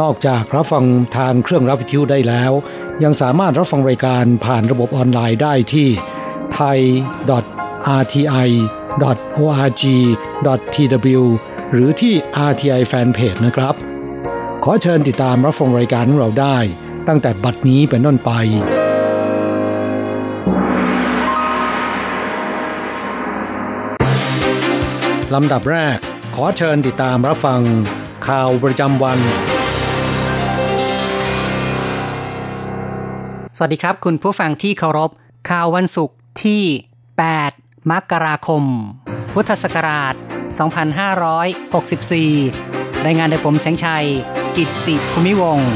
นอกจากรับฟังทางเครื่องรับวิทยุได้แล้ว ยังสามารถรับฟังรายการผ่านระบบออนไลน์ได้ที่ thai.rti.org.tw หรือที่ RTI Fanpage นะครับ ขอเชิญติดตามรับฟังรายการของเราได้ ตั้งแต่บัดนี้เป็นต้นไป ลำดับแรก ขอเชิญติดตามรับฟังข่าวประจำวัน สวัสดีครับ คุณผู้ฟังที่เคารพ ข่าววันศุกร์ที่ 8 มกราคม พุทธศักราช 2564 รายงานโดยผมแสงชัย กิตติภูมิวงศ์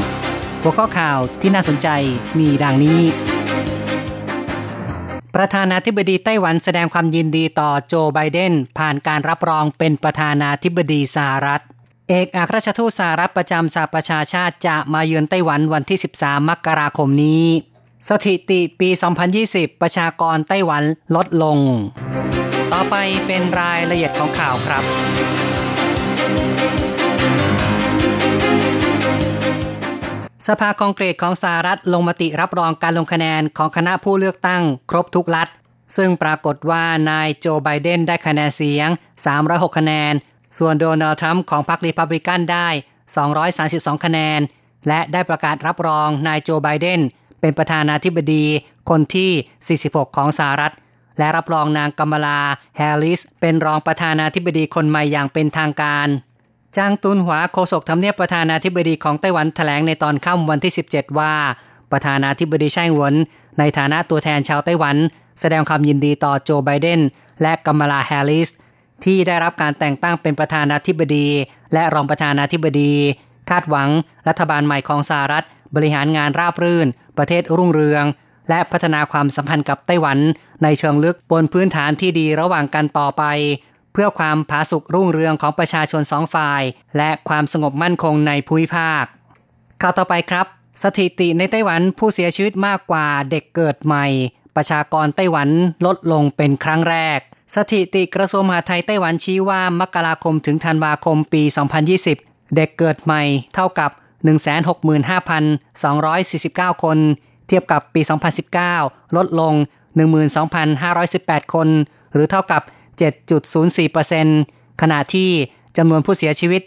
หัวข้อข่าวที่น่าสนใจมีดังนี้ ประธานาธิบดีไต้หวันแสดงความยินดีต่อโจไบเดนผ่านการรับรองเป็นประธานาธิบดีสหรัฐ เอกอัครราชทูตสหรัฐประจำสหประชาชาติจะมาเยือนไต้หวันวันที่ 13 มกราคมนี้ สถิติปี 2020 ประชากรไต้หวันลดลง ต่อไปเป็นรายละเอียดของข่าวครับ สภาคองเกรสของสหรัฐลงมติรับรองการลงคะแนนของคณะผู้เลือกตั้ง ครบทุกรัฐ ซึ่งปรากฏว่านายโจไบเดนได้คะแนนเสียง 306 คะแนน ส่วนโดนัลด์ทรัมป์ของพรรครีพับลิกันได้ 232 คะแนน และได้ประกาศรับรองนายโจไบเดนเป็นประธานาธิบดีคนที่ 46 ของสหรัฐ และรับรองนางกัมลาแฮร์ริส เป็นรองประธานาธิบดีคนใหม่อย่างเป็นทางการจางตุนหวาโฆษกทำเนียบประธานาธิบดีของไต้หวันแถลงในตอนค่ำวันที่ 17 ว่า ประธานาธิบดีไช่หวน ในฐานะตัวแทนชาวไต้หวัน แสดงความยินดีต่อโจไบเดนและกัมลาแฮร์ริส ที่ได้รับการแต่งตั้งเป็นประธานาธิบดี และรองประธานาธิบดี คาดหวังรัฐบาลใหม่ของสหรัฐ บริหารงานราบรื่น ประเทศรุ่งเรือง และพัฒนาความสัมพันธ์กับไต้หวัน ในเชิงลึกบนพื้นฐานที่ดีระหว่างกันต่อไป เพื่อความผาสุกรุ่งเรืองของประชาชนสองฝ่าย และความสงบมั่นคงในภูมิภาคข่าวต่อไปครับ สถิติในไต้หวันผู้เสียชีวิตมากกว่าเด็กเกิดใหม่ ประชากรไต้หวันลดลงเป็นครั้งแรก สถิติกระทรวงมหาดไทยไต้หวันชี้ว่ามกราคมถึงธันวาคมปี 2020 เด็กเกิดใหม่เท่ากับ 165,249 คน เทียบกับปี 2019 ลดลง 12,518 คน หรือเท่ากับ 7.04%ขณะที่จำนวนผู้เสียชีวิต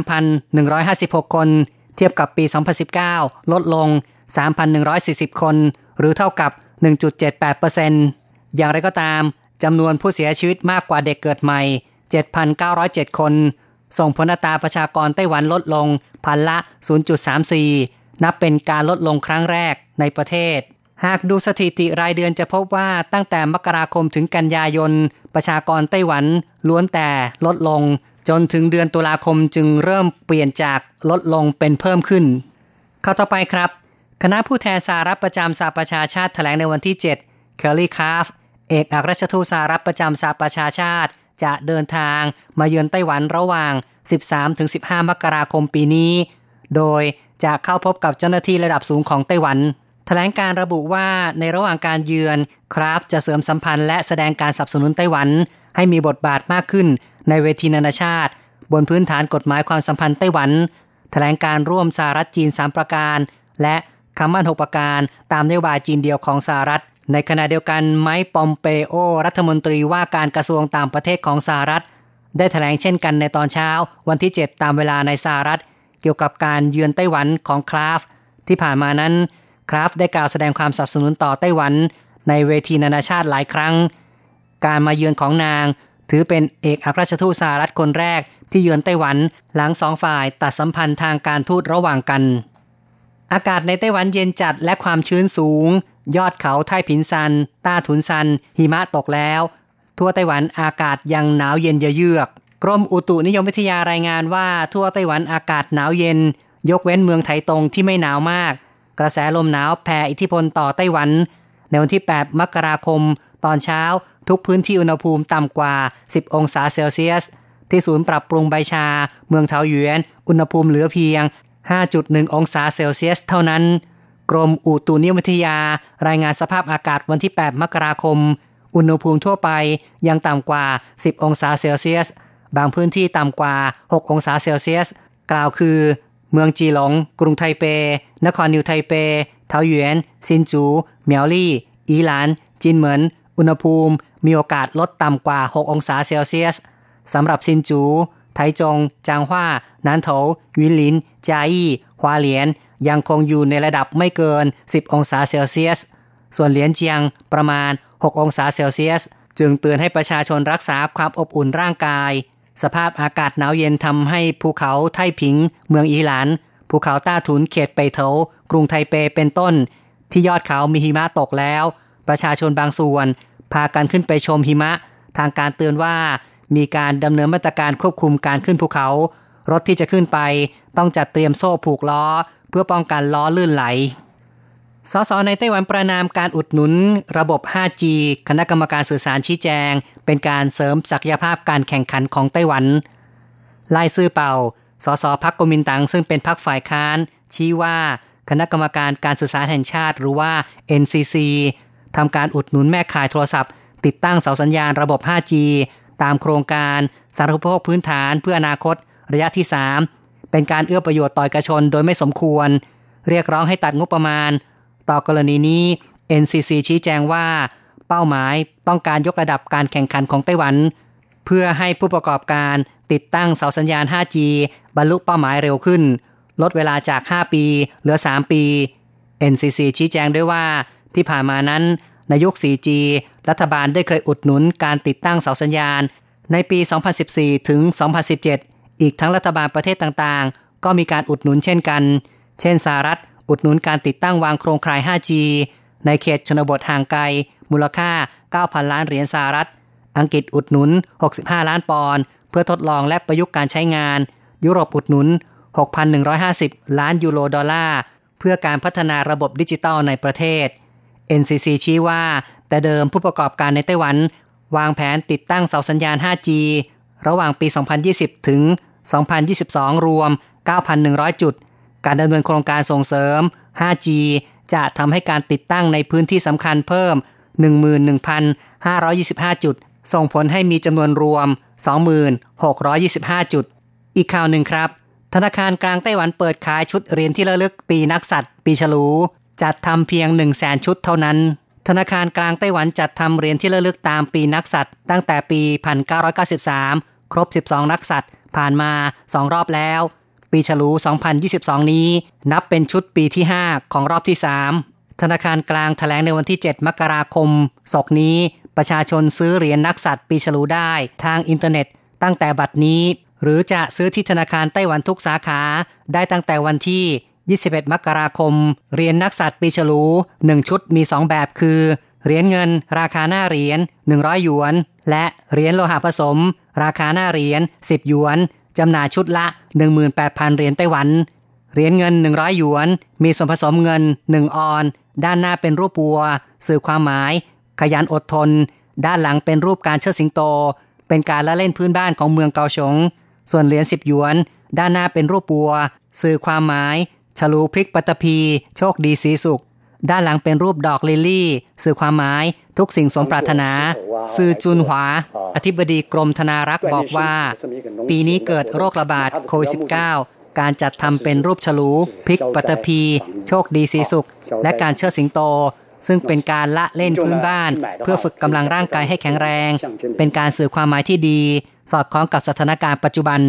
173,156 คน เทียบกับปี 2019 ลดลง 3,140 คน หรือเท่ากับ 1.78% อย่างไรก็ตามจำนวนผู้เสียชีวิตมากกว่าเด็กเกิดใหม่ 7,907 คน ส่งผลอัตราประชากรไต้หวันลดลงพันละ 0.34 นับเป็นการลดลงครั้งแรกในประเทศ หากดูสถิติรายเดือนจะพบว่าตั้งแต่มกราคมถึงกันยายน ประชากรไต้หวันล้วนแต่ลดลง จนถึงเดือนตุลาคมจึงเริ่มเปลี่ยนจากลดลงเป็นเพิ่มขึ้นข้าต่อไปครับ คณะผู้แทนสหรัฐประจำสหประชาชาติแถลงในวันที่ 7 เคลลี่คาฟ เอกอัครราชทูตสหรัฐประจำสหประชาชาติ จะเดินทางมาเยือนไต้หวันระหว่าง 13-15 มกราคมปีนี้ โดยจะเข้าพบกับเจ้าหน้าที่ระดับสูงของไต้หวัน แถลงการระบุว่าในระหว่างการเยือนคราฟจะเสริมสัมพันธ์และแสดงการสนับสนุนไต้หวัน ให้มีบทบาทมากขึ้นในเวทีนานาชาติ บนพื้นฐานกฎหมายความสัมพันธ์ไต้หวัน แถลงการร่วมสหรัฐจีน 3 ประการ และคำมั่นหกประการ ตามนโยบายจีนเดียวของสหรัฐ ในขณะเดียวกันไมค์ปอมเปโอ รัฐมนตรีว่าการกระทรวงต่างประเทศของสหรัฐ ได้แถลงเช่นกันในตอนเช้า วันที่ 7 ตามเวลาในสหรัฐ เกี่ยวกับการเยือนไต้หวันของคราฟที่ผ่านมานั้นคราฟได้กล่าวแสดงความสนับสนุนต่อไต้หวัน ในเวทีนานาชาติหลายครั้ง การมาเยือนของนาง ถือเป็นเอกอัครราชทูตสหรัฐคนแรก ที่เยือนไต้หวันหลังสองฝ่ายตัดสัมพันธ์ทางการทูตระหว่างกัน อากาศในไต้หวันเย็นจัดและความชื้นสูง ยอดเขาไทผินซัน ต้าถุนซัน หิมะตกแล้ว ทั่วไต้หวันอากาศยังหนาวเย็นเยือก กรมอุตุนิยมวิทยารายงานว่าทั่วไต้หวันอากาศหนาวเย็น ยกเว้นเมืองไถตงที่ไม่หนาวมาก กระแสลมหนาวแผ่อิทธิพลต่อไต้หวัน ในวันที่ 8 มกราคม ตอนเช้า ทุกพื้นที่อุณหภูมิต่ำกว่า 10 องศาเซลเซียส ที่ศูนย์ปรับปรุงใบชา เมืองเทาหยวน อุณหภูมิเหลือเพียง 5.1 องศาเซลเซียส เท่านั้น กรมอุตุนิยมวิทยา รายงานสภาพอากาศวันที่ 8 มกราคม อุณหภูมิทั่วไปยังต่ำกว่า 10 องศาเซลเซียส บางพื้นที่ต่ำกว่า 6 องศาเซลเซียส กล่าวคือ เมืองจีหลง กรุงไทเป นครนิวไทเป เทาหยวน ซินจู เมียวลี่ อีหลาน จินเหมิน อุณหภูมิมีโอกาสลดต่ำกว่า 6 องศาเซลเซียสสำหรับซินจู ไทจง จางฮวานันโถวินลิน จาอี้ ฮวาเหลียน ยังคงอยู่ในระดับไม่เกิน 10 องศาเซลเซียส ส่วนเหลียนเจียงประมาณ 6 องศาเซลเซียส จึงเตือนให้ประชาชนรักษาความอบอุ่นร่างกาย สภาพอากาศหนาวเย็นทำให้ภูเขาไทผิง เมืองอีหลาน ภูเขาต้าถุนเขตเปเถากรุงไทเปเป็นต้น ที่ยอดเขามีหิมะตกแล้ว ประชาชนบางส่วน พากันขึ้นไปชมหิมะ ทางการเตือนว่ามีการดำเนินมาตรการควบคุมการขึ้นภูเขา รถที่จะขึ้นไปต้องจัดเตรียมโซ่ผูกล้อ เพื่อป้องกันล้อลื่นไหล สสในไต้หวันประนามการอุดหนุนระบบ 5G คณะกรรมการสื่อสารชี้แจง เป็นการเสริมศักยภาพการแข่งขันของไต้หวันไล่ซื่อเป่า สสพักกมินตังซึ่งเป็นพักฝ่ายค้าน ชี้ว่าคณะกรรมการการสื่อสารแห่งชาติหรือว่า NCC ทำการอุดหนุนแม่ข่ายโทรศัพท์ ติดตั้งเสาสัญญาณระบบ 5G ตามโครงการสาธารณูปโภคพื้นฐานเพื่ออนาคต ระยะที่ 3 เป็นการเอื้อประโยชน์ต่อเอกชนโดยไม่สมควร เรียกร้องให้ตัดงบประมาณ ต่อกรณีนี้ NCC ชี้แจงว่า เป้าหมายต้องการยกระดับการแข่งขันของไต้หวัน เพื่อให้ผู้ประกอบการติดตั้งเสาสัญญาณ 5G บรรลุเป้าหมายเร็วขึ้น ลดเวลาจาก 5 ปี เหลือ 3 ปี NCC ชี้แจงด้วยว่า ที่ผ่านมานั้นในยุค 4G รัฐบาลได้เคยอุดหนุนการติดตั้งเสาสัญญาณ ในปี 2014 ถึง 2017 อีกทั้งรัฐบาลประเทศต่างๆ ก็มีการอุดหนุนเช่นกัน เช่นสหรัฐ อุดหนุนการติดตั้งวางโครงข่าย 5G ในเขตชนบทห่างไกล มูลค่า 9,000 ล้านเหรียญสหรัฐ อังกฤษอุดหนุน 65 ล้านปอนด์เพื่อทดลองและประยุกต์การใช้งาน ยุโรปอุดหนุน 6,150 ล้านยูโรดอลลาร์เพื่อการพัฒนาระบบดิจิทัลในประเทศ NCC ชี้ว่า แต่เดิมผู้ประกอบการในไต้หวัน วางแผนติดตั้งเสาสัญญาณ 5G ระหว่างปี 2020 ถึง 2022 รวม 9,100 จุด การดำเนินโครงการส่งเสริม 5G จะทำให้การติดตั้งในพื้นที่สำคัญเพิ่ม 11,525 จุด ส่งผลให้มีจำนวนรวม 2625 จุด อีกข่าวหนึ่งครับ ธนาคารกลางไต้หวันเปิดขายชุดเหรียญที่ระลึกปีนักสัตว์ ปีฉลู จัดทำเพียง 1 0 0 0 0แสนชุดเท่านั้น ธนาคารกลางไต้หวันจัดทำเหรียญที่ระลึกตามปีนักสัตว์ ตั้งแต่ปี 1993 ครบ 12 นักสัตว์ ผ่านมา 2 รอบแล้ว ปีฉลู 2022 นี้ นับเป็นชุดปีที่ 5 ของรอบที่ 3 ธนาคารกลางแถลงในวันที่ 7 มกราคมศกนี้ ประชาชนซื้อเหรียญนักสัตว์ปีฉลูได้ทางอินเทอร์เน็ต ตั้งแต่บัดนี้ หรือจะซื้อที่ธนาคารไต้หวันทุกสาขาได้ตั้งแต่วันที่21 มกราคม เหรียญนักสัตว์ปีฉลู 1 ชุดมี 2 แบบคือ เหรียญเงิน ราคาหน้าเหรียญ100 หยวน และเหรียญโลหะผสม ราคาหน้าเหรียญ10 หยวนจำหน่ายชุดละ 18,000 เหรียญไต้หวัน เหรียญเงิน 100 หยวน มีส่วนผสมเงิน 1 ออน ด้านหน้าเป็นรูปวัว สื่อความหมาย ขยันอดทน ด้านหลังเป็นรูปการเชิดสิงโต เป็นการละเล่นพื้นบ้านของเมืองเกาฉงส่วนเหรียญ10 หยวน ด้านหน้าเป็นรูปวัว สื่อความหมาย ฉลูพริกปัตตภีโชคดีสีสุข ด้านหลังเป็นรูปดอกลิลลี่ สื่อความหมาย ทุกสิ่งสมปรารถนา ซื่อจุนหวา อธิบดีกรมธนารักษ์บอกว่า ปีนี้เกิดโรคระบาดโควิด -19 การจัดทำเป็นรูปฉลูพริกปัตตภี โชคดีสีสุข และการเชิดสิงโต ซึ่งเป็นการละเล่นพื้นบ้าน เพื่อฝึกกำลังร่างกายให้แข็งแรง เป็นการสื่อความหมายที่ดี สอดคล้องกับสถานการณ์ปัจจุบัน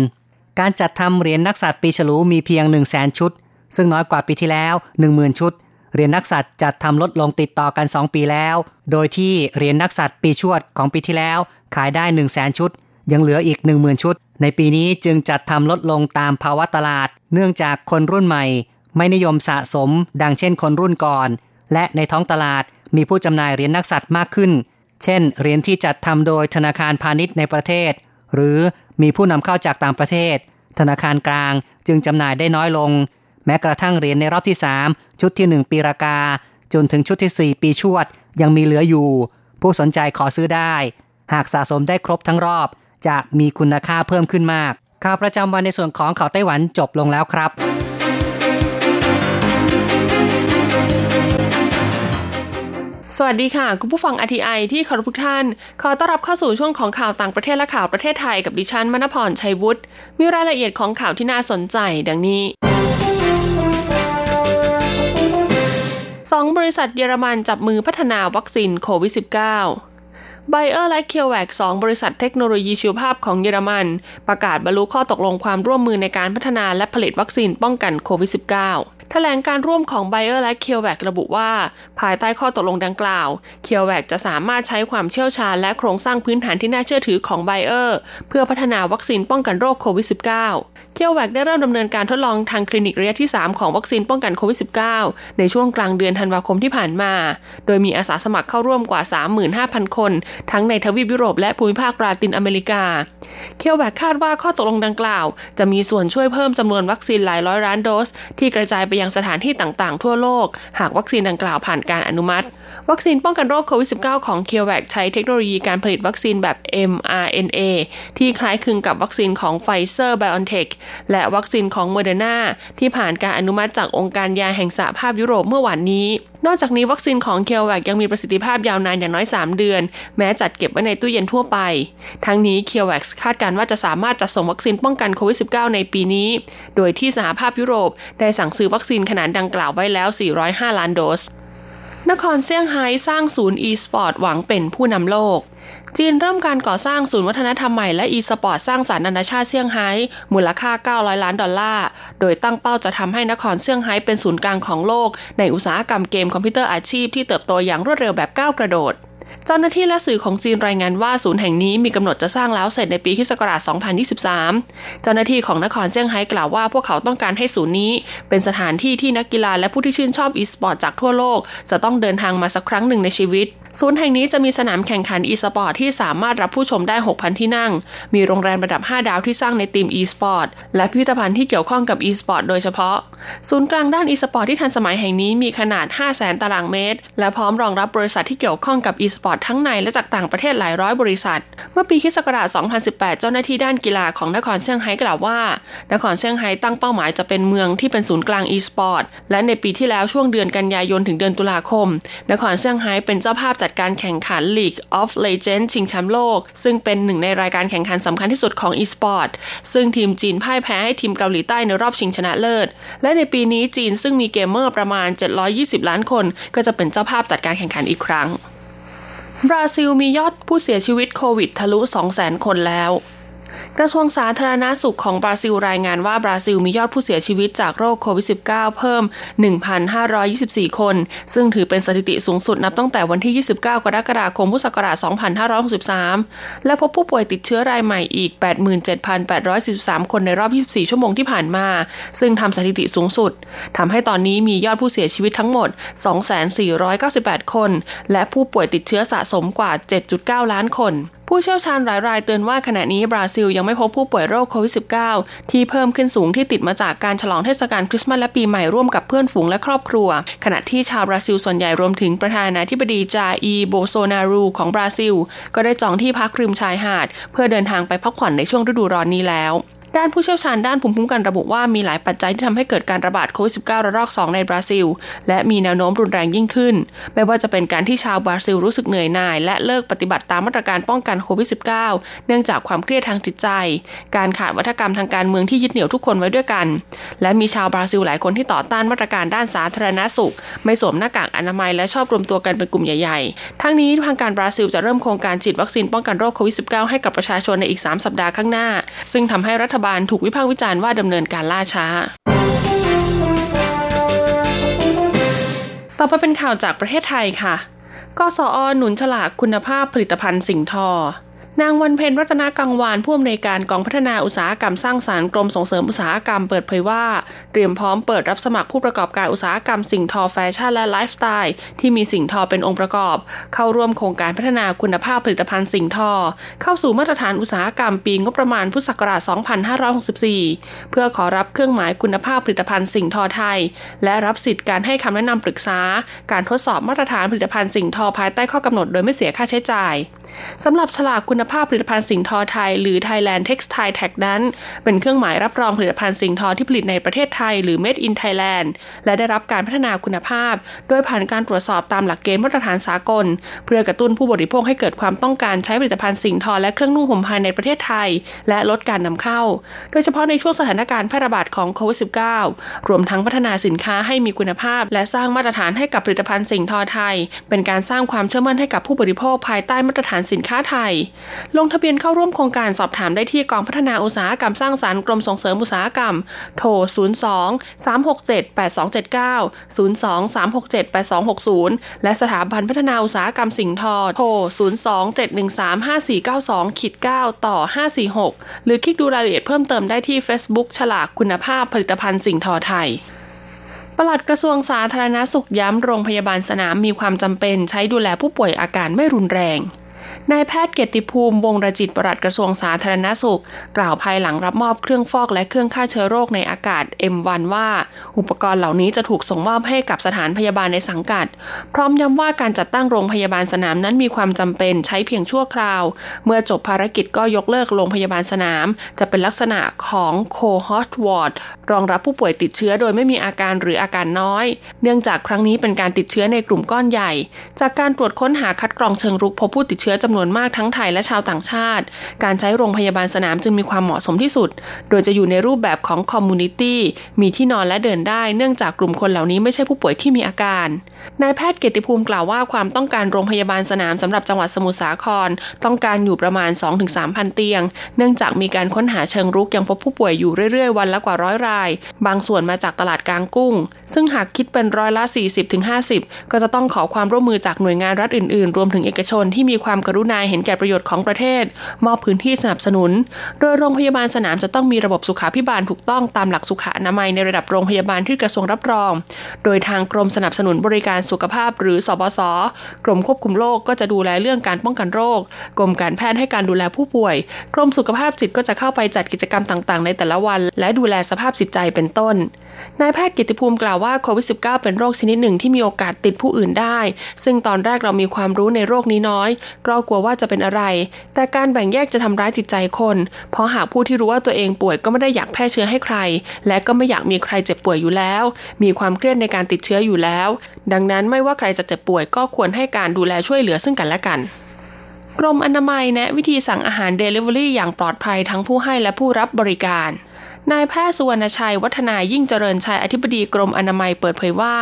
การจัดทำเหรียญนักสัตว์ปีฉลูมีเพียง 1 0 0 0 0แสนชุด ซึ่งน้อยกว่าปีที่แล้ว 10,000 ชุด เหรียญนักสัตว์จัดทำลดลงติดต่อกัน 2 ปีแล้ว โดยที่เหรียญนักสัตว์ปีชวดของปีที่แล้ว ขายได้ 1 0 0 0 0แสนชุด ยังเหลืออีก 10,000 ชุด ในปีนี้จึงจัดทำลดลงตามภาวะตลาด เนื่องจากคนรุ่นใหม่ ไม่นิยมสะสม ดังเช่นคนรุ่นก่อน และในท้องตลาดมีผู้จำหน่ายเหรียญนักสัตว์มากขึ้น เช่นเหรียญที่จัดทำโดยธนาคารพาณิชย์ในประเทศ หรือมีผู้นำเข้าจากต่างประเทศ ธนาคารกลางจึงจำหน่ายได้น้อยลง แม้กระทั่งเหรียญในรอบที่ 3 ชุดที่ 1 ปีรากา จนถึงชุดที่ 4 ปีชวด ยังมีเหลืออยู่ ผู้สนใจขอซื้อได้ หากสะสมได้ครบทั้งรอบ จะมีคุณค่าเพิ่มขึ้นมาก ข่าวประจำวันในส่วนของข่าวไต้หวันจบลงแล้วครับสวัสดีค่ะ คุณผู้ฟังอทีไอที่เคารพทุกท่าน ขอต้อนรับเข้าสู่ช่วงของข่าวต่างประเทศและข่าวประเทศไทยกับดิฉันมณพรชัยวุฒิมีรายละเอียดของข่าวที่น่าสนใจดังนี้ สองบริษัทเยอรมันจับมือพัฒนาวัคซีนโควิด -19 ไบเออร์และเคียวแวกสองบริษัทเทคโนโลยีชีวภาพของเยอรมัน ประกาศบรรลุข้อตกลงความร่วมมือในการพัฒนาและผลิตวัคซีนป้องกันโควิด -19 แถลงการณ์ร่วมของไบเออร์และ CureVac ระบุว่า ภายใต้ข้อตกลงดังกล่าวเคียวแวกจะสามารถใช้ความเชี่ยวชาญและโครงสร้างพื้นฐานที่น่าเชื่อถือของไบเออร์เพื่อพัฒนาวัคซีนป้องกันโรคโควิด -19 เคียวแวกได้เริ่มดำเนินการทดลองทางคลินิกระยะที่ 3 ของวัคซีนป้องกันโควิด -19 ในช่วงกลางเดือนธันวาคมที่ผ่านมา โดยมีอาสาสมัครเข้าร่วมกว่า 35,000 คน ทั้งในทวีปยุโรปและภูมิภาคลาตินอเมริกา เคียวแวกคาดว่าข้อตกลงดังกล่าว จะมีส่วนช่วยเพิ่มจำนวนวัคซีนหลายร้อยล้านโดส ที่กระจายไปยังสถานที่ต่างๆ ทั่วโลก หากวัคซีนดังกล่าวผ่านการอนุมัติ วัคซีนป้องกันโรคโควิด -19 ของเคียวแวกใช้เทคโนโลยีการผลิตวัคซีนแบบ mRNA ที่คล้ายคลึงกับวัคซีนของไฟเซอร์ไบออนเทคและวัคซีนของโมเดอร์นาที่ผ่านการอนุมัติจากองค์การยาแห่งสหภาพยุโรปเมื่อวานนี้ นอกจากนี้วัคซีนของเคียวแวกยังมีประสิทธิภาพยาวนานอย่างน้อย 3 เดือน แม้จัดเก็บไว้ในตู้เย็นทั่วไป ทั้งนี้ CureVac คาดการณ์ว่าจะสามารถจัดส่งวัคซีนป้องกันโควิด -19 ในปีนี้ โดยที่สหภาพยุโรปได้สั่งซื้อวัคซีนขนานดังกล่าวไว้แล้ว 405 ล้านโดส นครเซี่ยงไฮ้สร้างศูนย์ e-sport หวังเป็นผู้นำโลก จีนเริ่มการก่อสร้างศูนย์วัฒนธรรมใหม่และ e-sport สร้างสารรค์นานาชาติเซี่ยงไฮ้มูลค่า 900 ล้านดอลลาร์ โดยตั้งเป้าจะทำให้นครเซี่ยงไฮ้เป็นศูนย์กลางของโลก ในอุตสาหกรรมเกมคอมพิวเตอร์อาชีพที่เติบโตอย่างรวดเร็วแบบก้าวกระโดด เจ้าหน้าที่และสื่อของจีนรายงานว่าศูนย์แห่งนี้มีกำหนดจะสร้างแล้วเสร็จในปีคศ2023 เจ้าหน้าที่ของนครเซี่ยงไฮ้กล่าวว่าพวกเขาต้องการให้ศูนย์นี้ เป็นสถานที่ที่นักกีฬาและผู้ที่ชื่นชอบอีสปอร์ตจากทั่วโลก จะต้องเดินทางมาสักครั้งหนึ่งในชีวิต ศูนย์แห่งนี้จะมีสนามแข่งขันอีสปอร์ตที่สามารถรับผู้ชมได้ 6,000 ที่นั่ง มีโรงแรมระดับ 5 ดาวที่สร้างในธีมอีสปอร์ตและพิพิธภัณฑ์ที่เกี่ยวข้องกับอีสปอร์ตโดยเฉพาะ ศูนย์กลางด้านอีสปอร์ตที่ทันสมัยแห่งนี้มีขนาด 500,000 ตารางเมตร และพร้อมรองรับบริษัทที่เกี่ยวข้องกับอีสปอร์ตทั้งในและจากต่างประเทศหลายร้อยบริษัท เมื่อปีคศ2018 เจ้าหน้าที่ด้านกีฬาของนครเซี่ยงไฮ้กล่าวว่า นครเซี่ยงไฮ้ตั้งเป้าหมายจะเป็นเมืองที่เป็นศูนย์กลางอีสปอร์ตและในปีที่แล้วช่วงเดือนกันยายนถึงเดือนตุลาคม นครเซี่ยงไฮ้เป็นเจ้าภาพจัดการแข่งขัน League of Legends ชิงแชมป์โลก ซึ่งเป็นหนึ่งในรายการแข่งขันสำคัญที่สุดของอีสปอร์ตซึ่งทีมจีนพ่ายแพ้ให้ทีมเกาหลีใต้ในรอบชิงชนะเลิศ และในปีนี้จีนซึ่งมีเกมเมอร์ประมาณ 720 ล้านคน ก็จะเป็นเจ้าภาพจัดการแข่งขันอีกครั้ง บราซิลมียอดผู้เสียชีวิตโควิดทะลุ 200,000 คนแล้ว กระทรวงสาธารณาสุขของบราซิลรายงานว่าบราซิลมียอดผู้เสียชีวิตจากโรคโควิด -19 เพิ่ม 1,524 คน ซึ่งถือเป็นสถิติสูงสุดนับตั้งแต่วันที่ 29 กรกฎาคมพุทธศักราช 2563 และพบผู้ป่วยติดเชื้อรายใหม่อีก 87,843 คนในรอบ 24 ชั่วโมงที่ผ่านมา ซึ่งทำสถิติสูงสุดทำให้ตอนนี้มียอดผู้เสียชีวิตทั้งหมด 2,498 คน และผู้ป่วยติดเชื้อสะสมกว่า 7.9 ล้านคน ผู้เชี่ยวชาญหลายรายเตือนว่าขณะนี้บราซิลยังไม่พบผู้ป่วยโรคโควิด -19 ที่เพิ่มขึ้นสูงที่ติดมาจากการฉลองเทศกาลคริสต์มาสและปีใหม่ร่วมกับเพื่อนฝูงและครอบครัว ขณะที่ชาวบราซิลส่วนใหญ่รวมถึงประธานาธิบดีจาอีโบโซนารูของบราซิล ก็ได้จองที่พักริมชายหาด เพื่อเดินทางไปพักผ่อนในช่วงฤดูร้อนนี้แล้ว ด้านผู้เชี่ยวชาญด้านภูมิคุ้มกันระบุว่ามีหลายปัจจัยที่ทำให้เกิดการระบาดโควิด -19 ระลอก 2 ในบราซิล และมีแนวโน้มรุนแรงยิ่งขึ้น ไม่ว่าจะเป็นการที่ชาวบราซิลรู้สึกเหนื่อยหน่าย และเลิกปฏิบัติตามมาตรการป้องกันโควิด -19 เนื่องจากความเครียดทางจิตใจ การขาดวัฒกรรมทางการเมืองที่ยึดเหนี่ยวทุกคนไว้ด้วยกัน และมีชาวบราซิลหลายคนที่ต่อต้านมาตรการด้านสาธารณสุข ไม่สวมหน้ากากอนามัยและชอบรวมตัวกันเป็นกลุ่มใหญ่ๆ ทั้งนี้ทางการบราซิลจะเริ่มโครงการฉีดวัคซีนป้องกันโรคโควิด -19 ให้กับประชาชนในอีก 3 สัปดาห์ข้างหน้า ซึ่งทำให้รัฐบาลถูกวิพากษ์วิจารณ์ว่าดำเนินการล่าช้าต่อไปเป็นข่าวจากประเทศไทยค่ะ กสอหนุนฉลากคุณภาพผลิตภัณฑ์สิ่งทอ นางวันเพ็ญรัตนากังวานผู้อำนวยการกองพัฒนาอุตสาหกรรมสร้างสารรค์กรมส่งเสริมอุตสาหกรรมเปิดเผยว่า เตรียมพร้อมเปิดรับสมัครผู้ประกอบการอุตสาหกรรมสิ่งทอแฟชั่นและไลฟ์สไตล์ที่มีสิ่งทอเป็นองค์ประกอบ เข้าร่วมโครงการพัฒนาคุณภาพผลิตภัณฑ์สิ่งทอ เข้าสู่มาตรฐานอุตสาหกรรมปีงบประมาณพุทธศักราช 2564 เพื่อขอรับเครื่องหมายคุณภาพผลิตภัณฑ์สิ่งทอไทย และรับสิทธิ์การให้คำแนะนำปรึกษา การทดสอบมาตรฐานผลิตภัณฑ์สิ่งทอภายใต้ข้อกำหนดโดยไม่เสียค่าใช้จ่ายสำหรับฉลากคุณภาพผลิตภัณฑ์สิ่งทอไทย หรือ Thailand Textile Tag นั้น เป็นเครื่องหมายรับรองผลิตภัณฑ์สิ่งทอที่ผลิตในประเทศไทย หรือ Made in Thailand และได้รับการพัฒนาคุณภาพ โดยผ่านการตรวจสอบตามหลักเกณฑ์มาตรฐานสากล เพื่อกระตุ้นผู้บริโภคให้เกิดความต้องการใช้ผลิตภัณฑ์สิ่งทอและเครื่องนุ่งห่มภายในประเทศไทย และลดการนำเข้า โดยเฉพาะในช่วงสถานการณ์แพร่ระบาดของโควิด -19 รวมทั้งพัฒนาสินค้าให้มีคุณภาพ และสร้างมาตรฐานให้กับผลิตภัณฑ์สิ่งทอไทย เป็นการสร้างความเชื่อมั่นให้กับผู้บริโภคภายใต้มาตรฐานสินค้าไทยลงทะเบียนเข้าร่วมโครงการสอบถามได้ที่กองพัฒนาอุตสาหกรรมสร้างสารรค์กรมส่งเสริมอุตสาหกรรม โทร 02 367 8279 02 367 8260 และสถาบันพัฒนาอุตสาหกรรมสิ่งทอโทร 02 713 5492ขีด9ต่อ 546 หรือคลิกดูรายละเอียดเพิ่มเติมได้ที่ Facebook ฉลากคุณภาพผลิตภัณฑ์สิ่งทอไทยปลัดกระทรวงสาธารณสุขย้ำโรงพยาบาลสนามมีความจำเป็นใช้ดูแลผู้ป่วยอาการไม่รุนแรง นายแพทย์เกียรติภูมิ วงรจิตปลัดกระทรวงสาธารณสุข กล่าวภายหลังรับมอบเครื่องฟอกและเครื่องฆ่าเชื้อโรคในอากาศ M1 ว่า อุปกรณ์เหล่านี้จะถูกส่งมอบให้กับสถานพยาบาลในสังกัด พร้อมย้ำว่าการจัดตั้งโรงพยาบาลสนามนั้นมีความจำเป็นใช้เพียงชั่วคราว เมื่อจบภารกิจก็ยกเลิกโรงพยาบาลสนาม จะเป็นลักษณะของ cohort ward รองรับผู้ป่วยติดเชื้อโดยไม่มีอาการหรืออาการน้อย เนื่องจากครั้งนี้เป็นการติดเชื้อในกลุ่มก้อนใหญ่ จากการตรวจค้นหาคัดกรองเชิงรุกพบผู้ติดเชื้อจำนวนมากทั้งไทยและชาวต่างชาติ การใช้โรงพยาบาลสนามจึงมีความเหมาะสมที่สุด โดยจะอยู่ในรูปแบบของ communityมีที่นอนและเดินได้ เนื่องจากกลุ่มคนเหล่านี้ไม่ใช่ผู้ป่วยที่มีอาการ นายแพทย์เกียรติภูมิกล่าวว่าความต้องการโรงพยาบาลสนามสำหรับจังหวัดสมุทรสาคร ต้องการอยู่ประมาณ 2-3,000 เตียง เนื่องจากมีการค้นหาเชิงรุกยังพบผู้ป่วยอยู่เรื่อยๆ วันละกว่าร้อยราย บางส่วนมาจากตลาดกลางกุ้ง ซึ่งหากคิดเป็นร้อยละ 40-50 ก็จะต้องขอความร่วมมือจากหน่วยงานรัฐอื่นๆ รวมถึงเอกชนที่มีความกรุณาเห็นแก่ประโยชน์ของประเทศ มอบพื้นที่สนับสนุน โดยโรงพยาบาลสนามจะต้องมีระบบสุขาพิบาลถูกต้องตามหลักสุขอนามัยในระดับโรงพยาบาลที่กระทรวงรับรอง โดยทางกรมสนับสนุนบริการสุขภาพ หรือสบศกรมควบคุมโรคก็จะดูแลเรื่องการป้องกันโรค กรมการแพทย์ให้การดูแลผู้ป่วย กรมสุขภาพจิตก็จะเข้าไปจัดกิจกรรมต่างๆ ในแต่ละวัน และดูแลสภาพจิตใจเป็นต้น นายแพทย์กิติภูมิกล่าวว่าโควิด -19 เป็นโรคชนิดหนึ่งที่มีโอกาสติดผู้อื่นได้ ซึ่งตอนแรกเรามีความรู้ในโรคนี้น้อยก็กลัวว่าจะเป็นอะไร แต่การแบ่งแยกจะทำร้ายจิตใจคน เพราะหากผู้ที่รู้ว่าตัวเองป่วยก็ไม่ได้อยากแพร่เชื้อให้ใคร และก็ไม่อยากมีใครเจ็บป่วยอยู่แล้ว มีความเครียดในการติดเชื้ออยู่แล้ว ดังนั้นไม่ว่าใครจะเจ็บป่วยก็ควรให้การดูแลช่วยเหลือซึ่งกันและกันกรมอนามัยแนะวิธีสั่งอาหารเดลิเวอรี่อย่างปลอดภัยทั้งผู้ให้และผู้รับบริการ นายแพทย์สุวรรณชัย วัฒนายิ่งเจริญชัยอธิบดีกรมอนามัยเปิดเผยว่า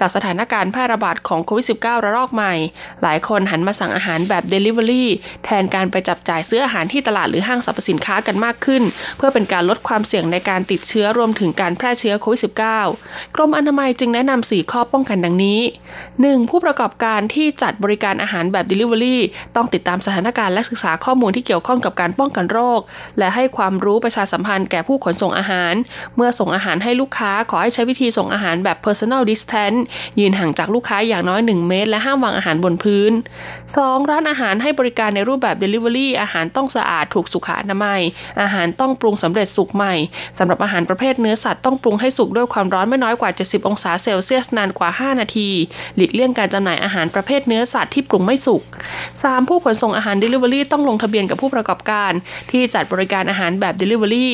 จากสถานการณ์แพร่ระบาดของโควิด -19 ระลอกใหม่ หลายคนหันมาสั่งอาหารแบบ Delivery แทนการไปจับจ่ายซื้ออาหารที่ตลาดหรือห้างสรรพสินค้ากันมากขึ้น เพื่อเป็นการลดความเสี่ยงในการติดเชื้อรวมถึงการแพร่เชื้อโควิด -19 กรมอนามัยจึงแนะนำ4ข้อป้องกันดังนี้ 1. ผู้ประกอบการที่จัดบริการอาหารแบบ Delivery ต้องติดตามสถานการณ์และศึกษาข้อมูลที่เกี่ยวข้องกับการป้องกันโรค และให้ความรู้ประชาสัมพันธ์แก่ผู้ขนส่งอาหาร เมื่อส่งอาหารให้ลูกค้าขอให้ใช้วิธีส่งอาหารแบบ personal distance ยืนห่างจากลูกค้าอย่างน้อย 1 เมตร และห้ามวางอาหารบนพื้น 2. ร้านอาหารให้บริการในรูปแบบ delivery อาหารต้องสะอาดถูกสุขอนามัย อาหารต้องปรุงสำเร็จสุกใหม่สำหรับอาหารประเภทเนื้อสัตว์ต้องปรุงให้สุกด้วยความร้อนไม่น้อยกว่า 70 องศาเซลเซียสนานกว่า 5 นาที หลีกเลี่ยงการจำหน่ายอาหารประเภทเนื้อสัตว์ที่ปรุงไม่สุก 3. ผู้ขนส่งอาหาร delivery ต้องลงทะเบียนกับผู้ประกอบการ ที่จัดบริการอาหารแบบ delivery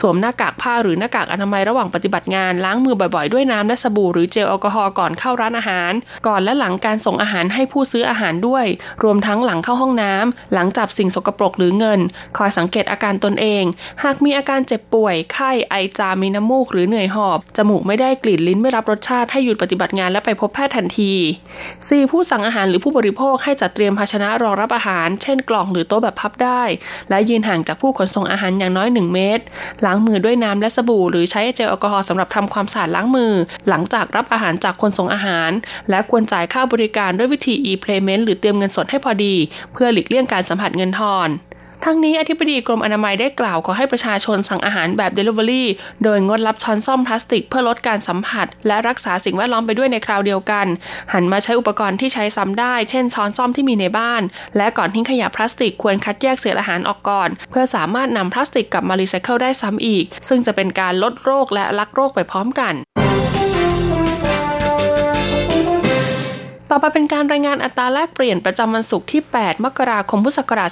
สวมหน้าากากผ้าหรือหน้ากากอนามัยระหว่างปฏิบัติงาน ล้างมือบ่อยๆ ด้วยน้ำและสบู่หรือเจลแอลกอฮอล์ก่อนเข้าร้านอาหาร ก่อนและหลังการส่งอาหารให้ผู้ซื้ออาหารด้วย รวมทั้งหลังเข้าห้องน้ำ หลังจับสิ่งสกปรกหรือเงิน คอยสังเกตอาการตนเอง หากมีอาการเจ็บป่วย ไข้ ไอจามมีน้ำมูกหรือเหนื่อยหอบ จมูกไม่ได้กลิ่นลิ้นไม่รับรสชาติให้หยุดปฏิบัติงานและไปพบแพทย์ทันที 4. ผู้สั่งอาหารหรือผู้บริโภคให้จัดเตรียมภาชนะรองรับอาหาร เช่นกล่องหรือโต๊ะแบบพับได้ และยืนห่างจากผู้ขนส่งอาหารอย่างน้อย 1 เมตร ล้างมือด้วยน้ำและสบู่ หรือใช้เจลแอลกอฮอล์สำหรับทำความสะอาดล้างมือ หลังจากรับอาหารจากคนส่งอาหาร และควรจ่ายค่าบริการด้วยวิธี e-payment หรือเตรียมเงินสดให้พอดี เพื่อหลีกเลี่ยงการสัมผัสเงินทอน ทั้งนี้อธิบดีกรมอนามัยได้กล่าวขอให้ประชาชนสั่งอาหารแบบ Delivery โดยงดรับช้อนซ่อมพลาสติกเพื่อลดการสัมผัส และรักษาสิ่งแวดล้อมไปด้วยในคราวเดียวกัน หันมาใช้อุปกรณ์ที่ใช้ซ้ำได้ เช่นช้อนซ่อมที่มีในบ้าน และก่อนทิ้งขยะพลาสติกควรคัดแยกเศษอาหารออกก่อน เพื่อสามารถนำพลาสติกกลับมารีไซเคิลได้ซ้ำอีก ซึ่งจะเป็นการลดโรคและรักษ์โลกไปพร้อมกัน ต่อไปเป็นการรายงานอัตราแลกเปลี่ยนประจำวันศุกร์ที่ 8 มกราคม พุทธศักราช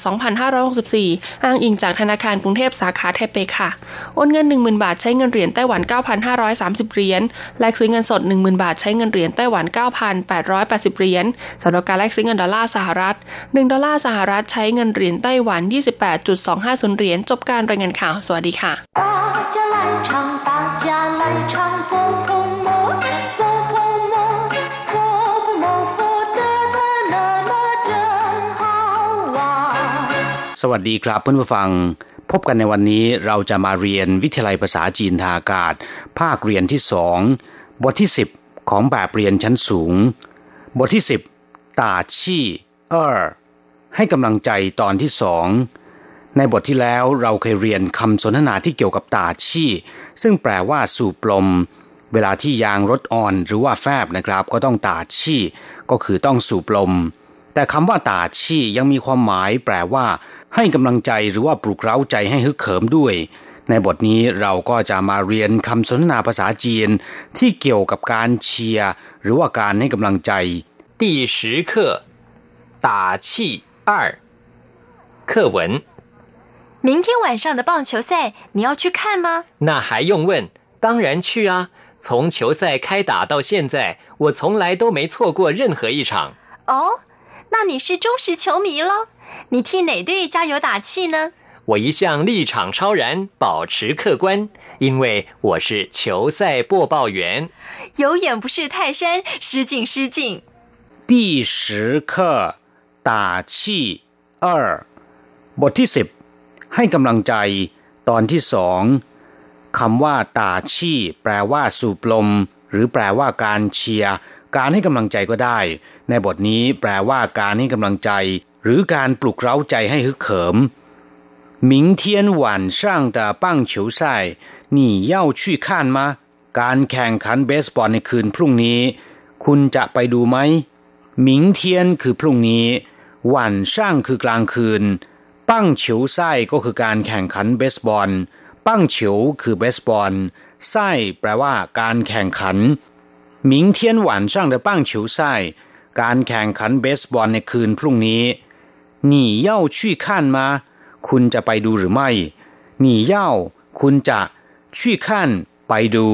2564 อ้างอิงจากธนาคารกรุงเทพสาขาไทเปค่ะ โอนเงิน 10,000 บาทใช้เงินเหรียญไต้หวัน 9,530 เหรียญ แลกซื้อเงินสด 10,000 บาทใช้เงินเหรียญไต้หวัน 9,880 เหรียญสำหรับการแลกซื้อเงินดอลลาร์สหรัฐ 1 ดอลลาร์สหรัฐใช้เงินเหรียญไต้หวัน 28.250 เหรียญ จบการรายงานข่าว สวัสดีค่ะ สวัสดีครับเพื่อนผู้ฟัง พบกันในวันนี้เราจะมาเรียนวิทยาลัยภาษาจีนทางอากาศ ภาคเรียนที่สองบทที่ 10 ของแบบเรียนชั้นสูง บทที่ 10ตาชี่เออให้กำลังใจตอนที่สองในบทที่แล้วเราเคยเรียนคำสนทนาที่เกี่ยวกับตาชี่ ซึ่งแปลว่าสูบลม เวลาที่ยางรถอ่อนหรือว่าแฟบนะครับ ก็ต้องตาชี่ ก็คือต้องสูบลมแต่คำว่าตาชี่ยังมีความหมายแปลว่า ให้กำลังใจหรือว่าปลุกเร้าใจให้ฮึกเหิมด้วย ในบทนี้เราก็จะมาเรียนคำสนทนาภาษาจีน ที่เกี่ยวกับการเชียร์หรือว่าการให้กำลังใจ第十课打气二课文明天晚上的棒球赛你要去看吗那还用问当然去啊从球赛开打到现在我从来都没错过任何一场哦那你是忠实球迷喽？ 你替哪队加油打气呢？我一向立场超然，保持客观，因为我是球赛播报员。有眼不识泰山，失敬失敬。第十课打气二บทที่สิบให้กำลังใจตอนที่สองคำว่าตาชี่แปลว่าสูบลมหรือแปลว่าการเชียร์การให้กำลังใจก็ได้ ในบทนี้แปลว่าการให้กำลังใจ หรือการปลุกเร้าใจให้ฮึกเหิม明天晚上的棒球赛你要去看吗การแข่งขันเบสบอลในคืนพรุ่งนี้ คุณจะไปดูไหม明天คือพรุ่งนี้晚上คือกลางคืนปั้งเฉียวไส้ก็คือการแข่งขันเบสบอลปั้งเฉียวคือเบสบอลไส้แปลว่าการแข่งขัน明天晚上的棒球赛การแข่งขันเบสบอลในคืนพรุ่งนี้ 你要去看吗คุณจะไปดูหรือไม่你要คุณจะ去看ไปดู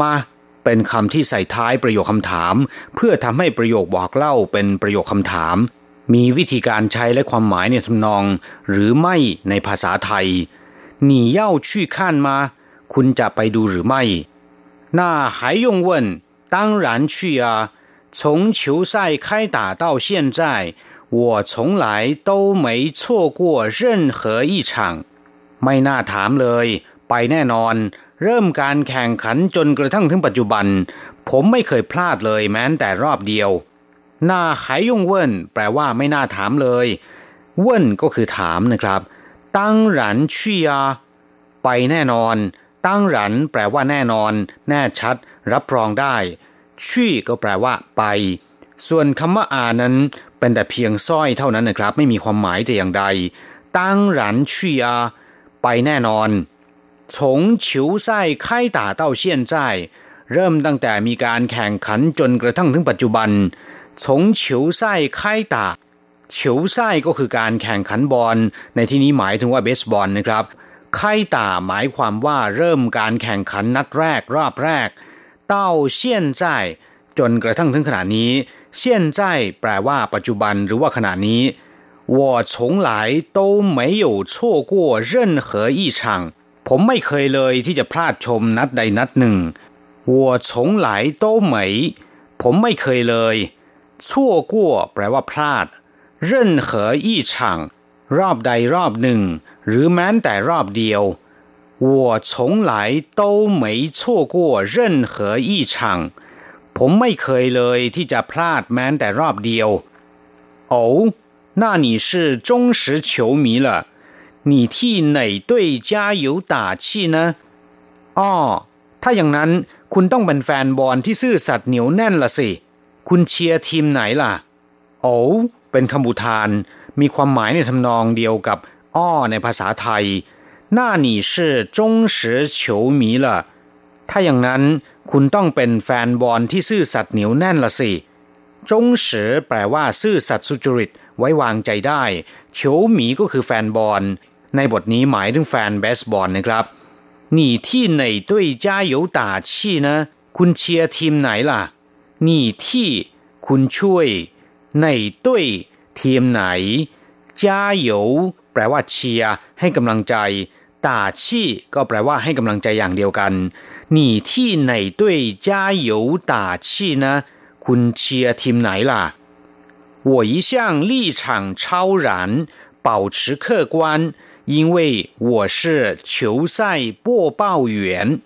มาเป็นคำที่ใส่ท้ายประโยคคำถาม เพื่อทำให้ประโยคบอกเล่าเป็นประโยคคำถาม มีวิธีการใช้และความหมายในทำนอง หรือไม่ในภาษาไทย你要去看吗คุณจะไปดูหรือไม่那还用问当然去啊！从球赛开打到现在， 我从来都没错过任何一场。ไม่น่าถามเลย ไปแน่นอน เริ่มการแข่งขันจนกระทั่งถึงปัจจุบัน ผมไม่เคยพลาดเลยแม้แต่รอบเดียวน่าหายยงเว่นแปลว่าไม่น่าถามเลยเว่นก็คือถามนะครับตั้งหรันชี่ยไปแน่นอนตั้งหรันแปลว่าแน่นอน แน่ชัด รับรองได้ชี่ก็แปลว่า ไป ส่วนคำว่าอานั้น เป็นแต่เพียงสร้อยเท่านั้นนะครับ ไม่มีความหมายแต่อย่างใด ตั้งหลันชี่อาไปแน่นอนฉงฉิวไส้ไข้ตาเต้าเชียนไส้เริ่มตั้งแต่มีการแข่งขันจนกระทั่งถึงปัจจุบันฉงฉิวไส้ไข้ตาเฉียวไส้ก็คือการแข่งขันบอลในที่นี้หมายถึงว่าเบสบอลนะครับค่ายตาหมายความว่าเริ่มการแข่งขันนัดแรกรอบแรก เต้าเชียนใจจนกระทั่งถึงขณะนี้ 现在แปลว่าปัจจุบันหรือว่าขณะนี้我从来都没有错过任何一场ผมไม่เคยเลยที่จะพลาดชมนัดใดนัดหนึ่ง我从来都没ผมไม่เคยเลย错过แปลว่าพลาด任何一场รอบใดรอบหนึ่ง หรือแม้แต่รอบเดียว我从来都没错过任何一场 ผมไม่เคยเลยที่จะพลาดแม้แต่รอบเดียวโอ้ 那你是忠实球迷了你替哪队加油打气呢อ๋อถ้าอย่างนั้นคุณต้องเป็นแฟนบอลที่ซื่อสัตย์เหนียวแน่นละสิ คุณเชียร์ทีมไหนล่ะ โอ้เป็นคำอุทาน มีความหมายในทำนองเดียวกับอ้อในภาษาไทย那你是忠实球迷了 ถ้าอย่างนั้น คุณต้องเป็นแฟนบอลที่ซื่อสัตย์เหนียวแน่นละสิจงเสือแปลว่า ซื่อสัตย์สุจริต ไว้วางใจได้โฉหมีก็คือแฟนบอล ในบทนี้หมายถึงแฟนเบสบอลนะครับ你替哪队加油打气呢คุณเชียร์ทีมไหนล่ะ你替คุณช่วยไหนต้ยทีมไหน加油แปลว่าเชียร์ให้กำลังใจตาชีก็แปลว่าให้กำลังใจอย่างเดียวกัน 你替哪队加油打气呢คุณเชียร์ทีมไหนล่ะ我一向立场超然保持客观因为我是球赛播报员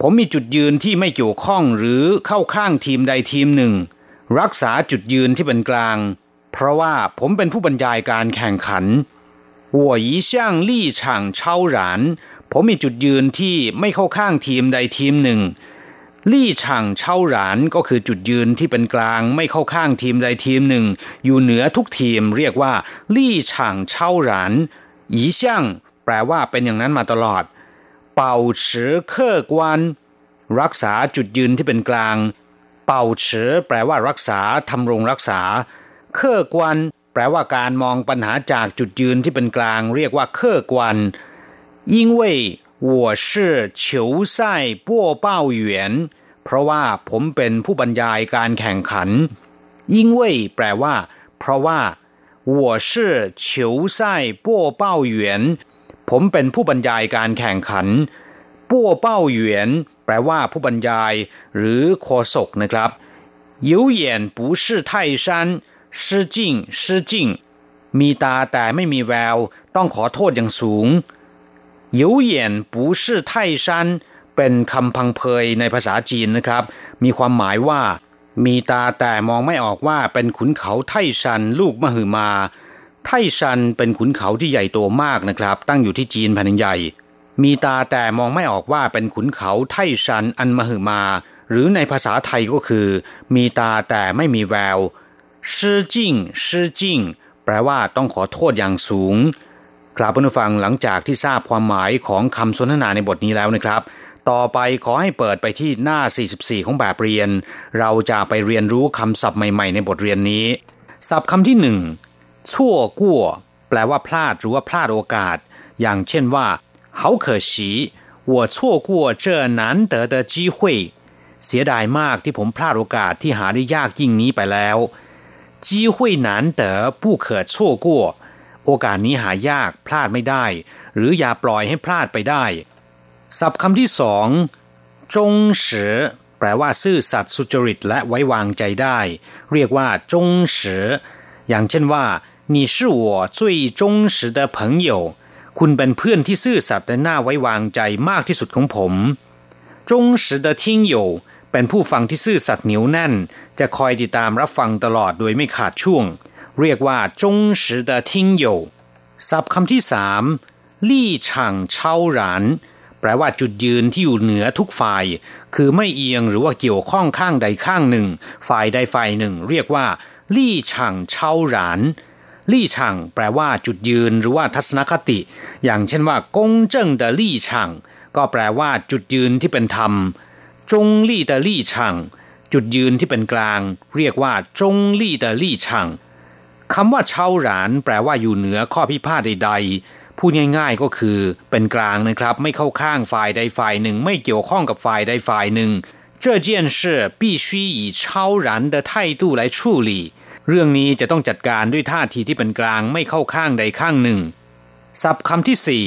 ผมมีจุดยืนที่ไม่เกี่ยวข้องหรือเข้าข้างทีมใดทีมหนึ่ง รักษาจุดยืนที่เป็นกลาง เพราะว่าผมเป็นผู้บรรยายการแข่งขัน我一向立场超然 ผมมีจุดยืนที่ไม่เข้าข้างทีมใดทีมหนึ่ง ลี่ช่างเช่าหรานก็คือจุดยืนที่เป็นกลาง ไม่เข้าข้างทีมใดทีมหนึ่ง อยู่เหนือทุกทีมเรียกว่า ลี่ช่างเช่าหรานอีช่างแปลว่าเป็นอย่างนั้นมาตลอด เป่าเฉอเครื่อกวนรักษาจุดยืนที่เป็นกลาง เป่าเฉอแปลว่ารักษาทำรงรักษา เครื่อกวนแปลว่าการมองปัญหาจากจุดยืนที่เป็นกลาง เรียกว่าเครื่อกวน 因为我是球赛播报员เพราะว่าผมเป็นผู้บรรยายการแข่งขัน因为แปลว่า เพราะว่า我是球赛播报员ผมเป็นผู้บรรยายการแข่งขัน播报员แปลว่าผู้บรรยาย หรือโฆษกนะครับ有眼不识泰山失敬失敬มีตาแต่ไม่มีแวว ต้องขอโทษอย่างสูง 有眼不是泰山เป็นคำพังเพยในภาษาจีนนะครับ มีความหมายว่า มีตาแต่มองไม่ออกว่าเป็นขุนเขาไทชันลูกมหึมา ไทชันเป็นขุนเขาที่ใหญ่โตมากนะครับ ตั้งอยู่ที่จีนแผ่นใหญ่ มีตาแต่มองไม่ออกว่าเป็นขุนเขาไทชันอันมหึมา หรือในภาษาไทยก็คือ มีตาแต่ไม่มีแววชื่อจิ้งชื่อจิ้งแปลว่าต้องขอโทษอย่างสูง ครับผู้ฟังหลังจากที่ทราบความหมายของคำสนทนาในบทนี้แล้วนะครับ ต่อไปขอให้เปิดไปที่หน้า 44 ของแบบเรียน เราจะไปเรียนรู้คำศัพท์ใหม่ๆ ในบทเรียนนี้ ศัพท์คำที่หนึ่งชั่วกั่วแปลว่าพลาดหรือว่าพลาดโอกาส อย่างเช่นว่า好可惜我错过这难得的机会เสียดายมากที่ผมพลาดโอกาสที่หาได้ยากยิ่งนี้ไปแล้ว机会难得不可错过 โอกาสนี้หายากพลาดไม่ได้ หรืออย่าปล่อยให้พลาดไปได้ศัพท์คำที่สองจงเสือแปลว่าซื่อสัตย์สุจริตและไว้วางใจได้ เรียกว่าจงเสืออย่างเช่นว่า你是我最忠实的朋友คุณเป็นเพื่อนที่ซื่อสัตย์และน่าไว้วางใจมากที่สุดของผมจง实的听友เป็นผู้ฟังที่ซื่อสัตย์เหนียวแน่น จะคอยติดตามรับฟังตลอดโดยไม่ขาดช่วง เรียกว่าจง实的听友ศัพท์คำที่สามลี่ช่างเช่าหรานแปลว่าจุดยืนที่อยู่เหนือทุกฝ่าย คือไม่เอียงหรือว่าเกี่ยวข้องข้างใดข้างหนึ่ง ฝ่ายใดฝ่ายหนึ่ง เรียกว่าลี่ช่างเช่าหรานลี่ช่างแปลว่าจุดยืนหรือว่าทัศนคติ อย่างเช่นว่ากงเจิ้ง的ลี่ช่างก็แปลว่าจุดยืนที่เป็นธรรมจงลี่的ลี่ช่างจุดยืนที่เป็นกลาง เรียกว่าจงลี่的ลี่ช่าง คำว่าเช่าหรานแปลว่าอยู่เหนือข้อพิพาทใดๆ พูดง่ายๆก็คือเป็นกลางนะครับ ไม่เข้าข้างฝ่ายใดฝ่ายหนึ่ง ไม่เกี่ยวข้องกับฝ่ายใดฝ่ายหนึ่ง这件事必须以超然的态度来处理เรื่องนี้จะต้องจัดการด้วยท่าทีที่เป็นกลางไม่เข้าข้างใดข้างหนึ่งศัพท์คำที่สี่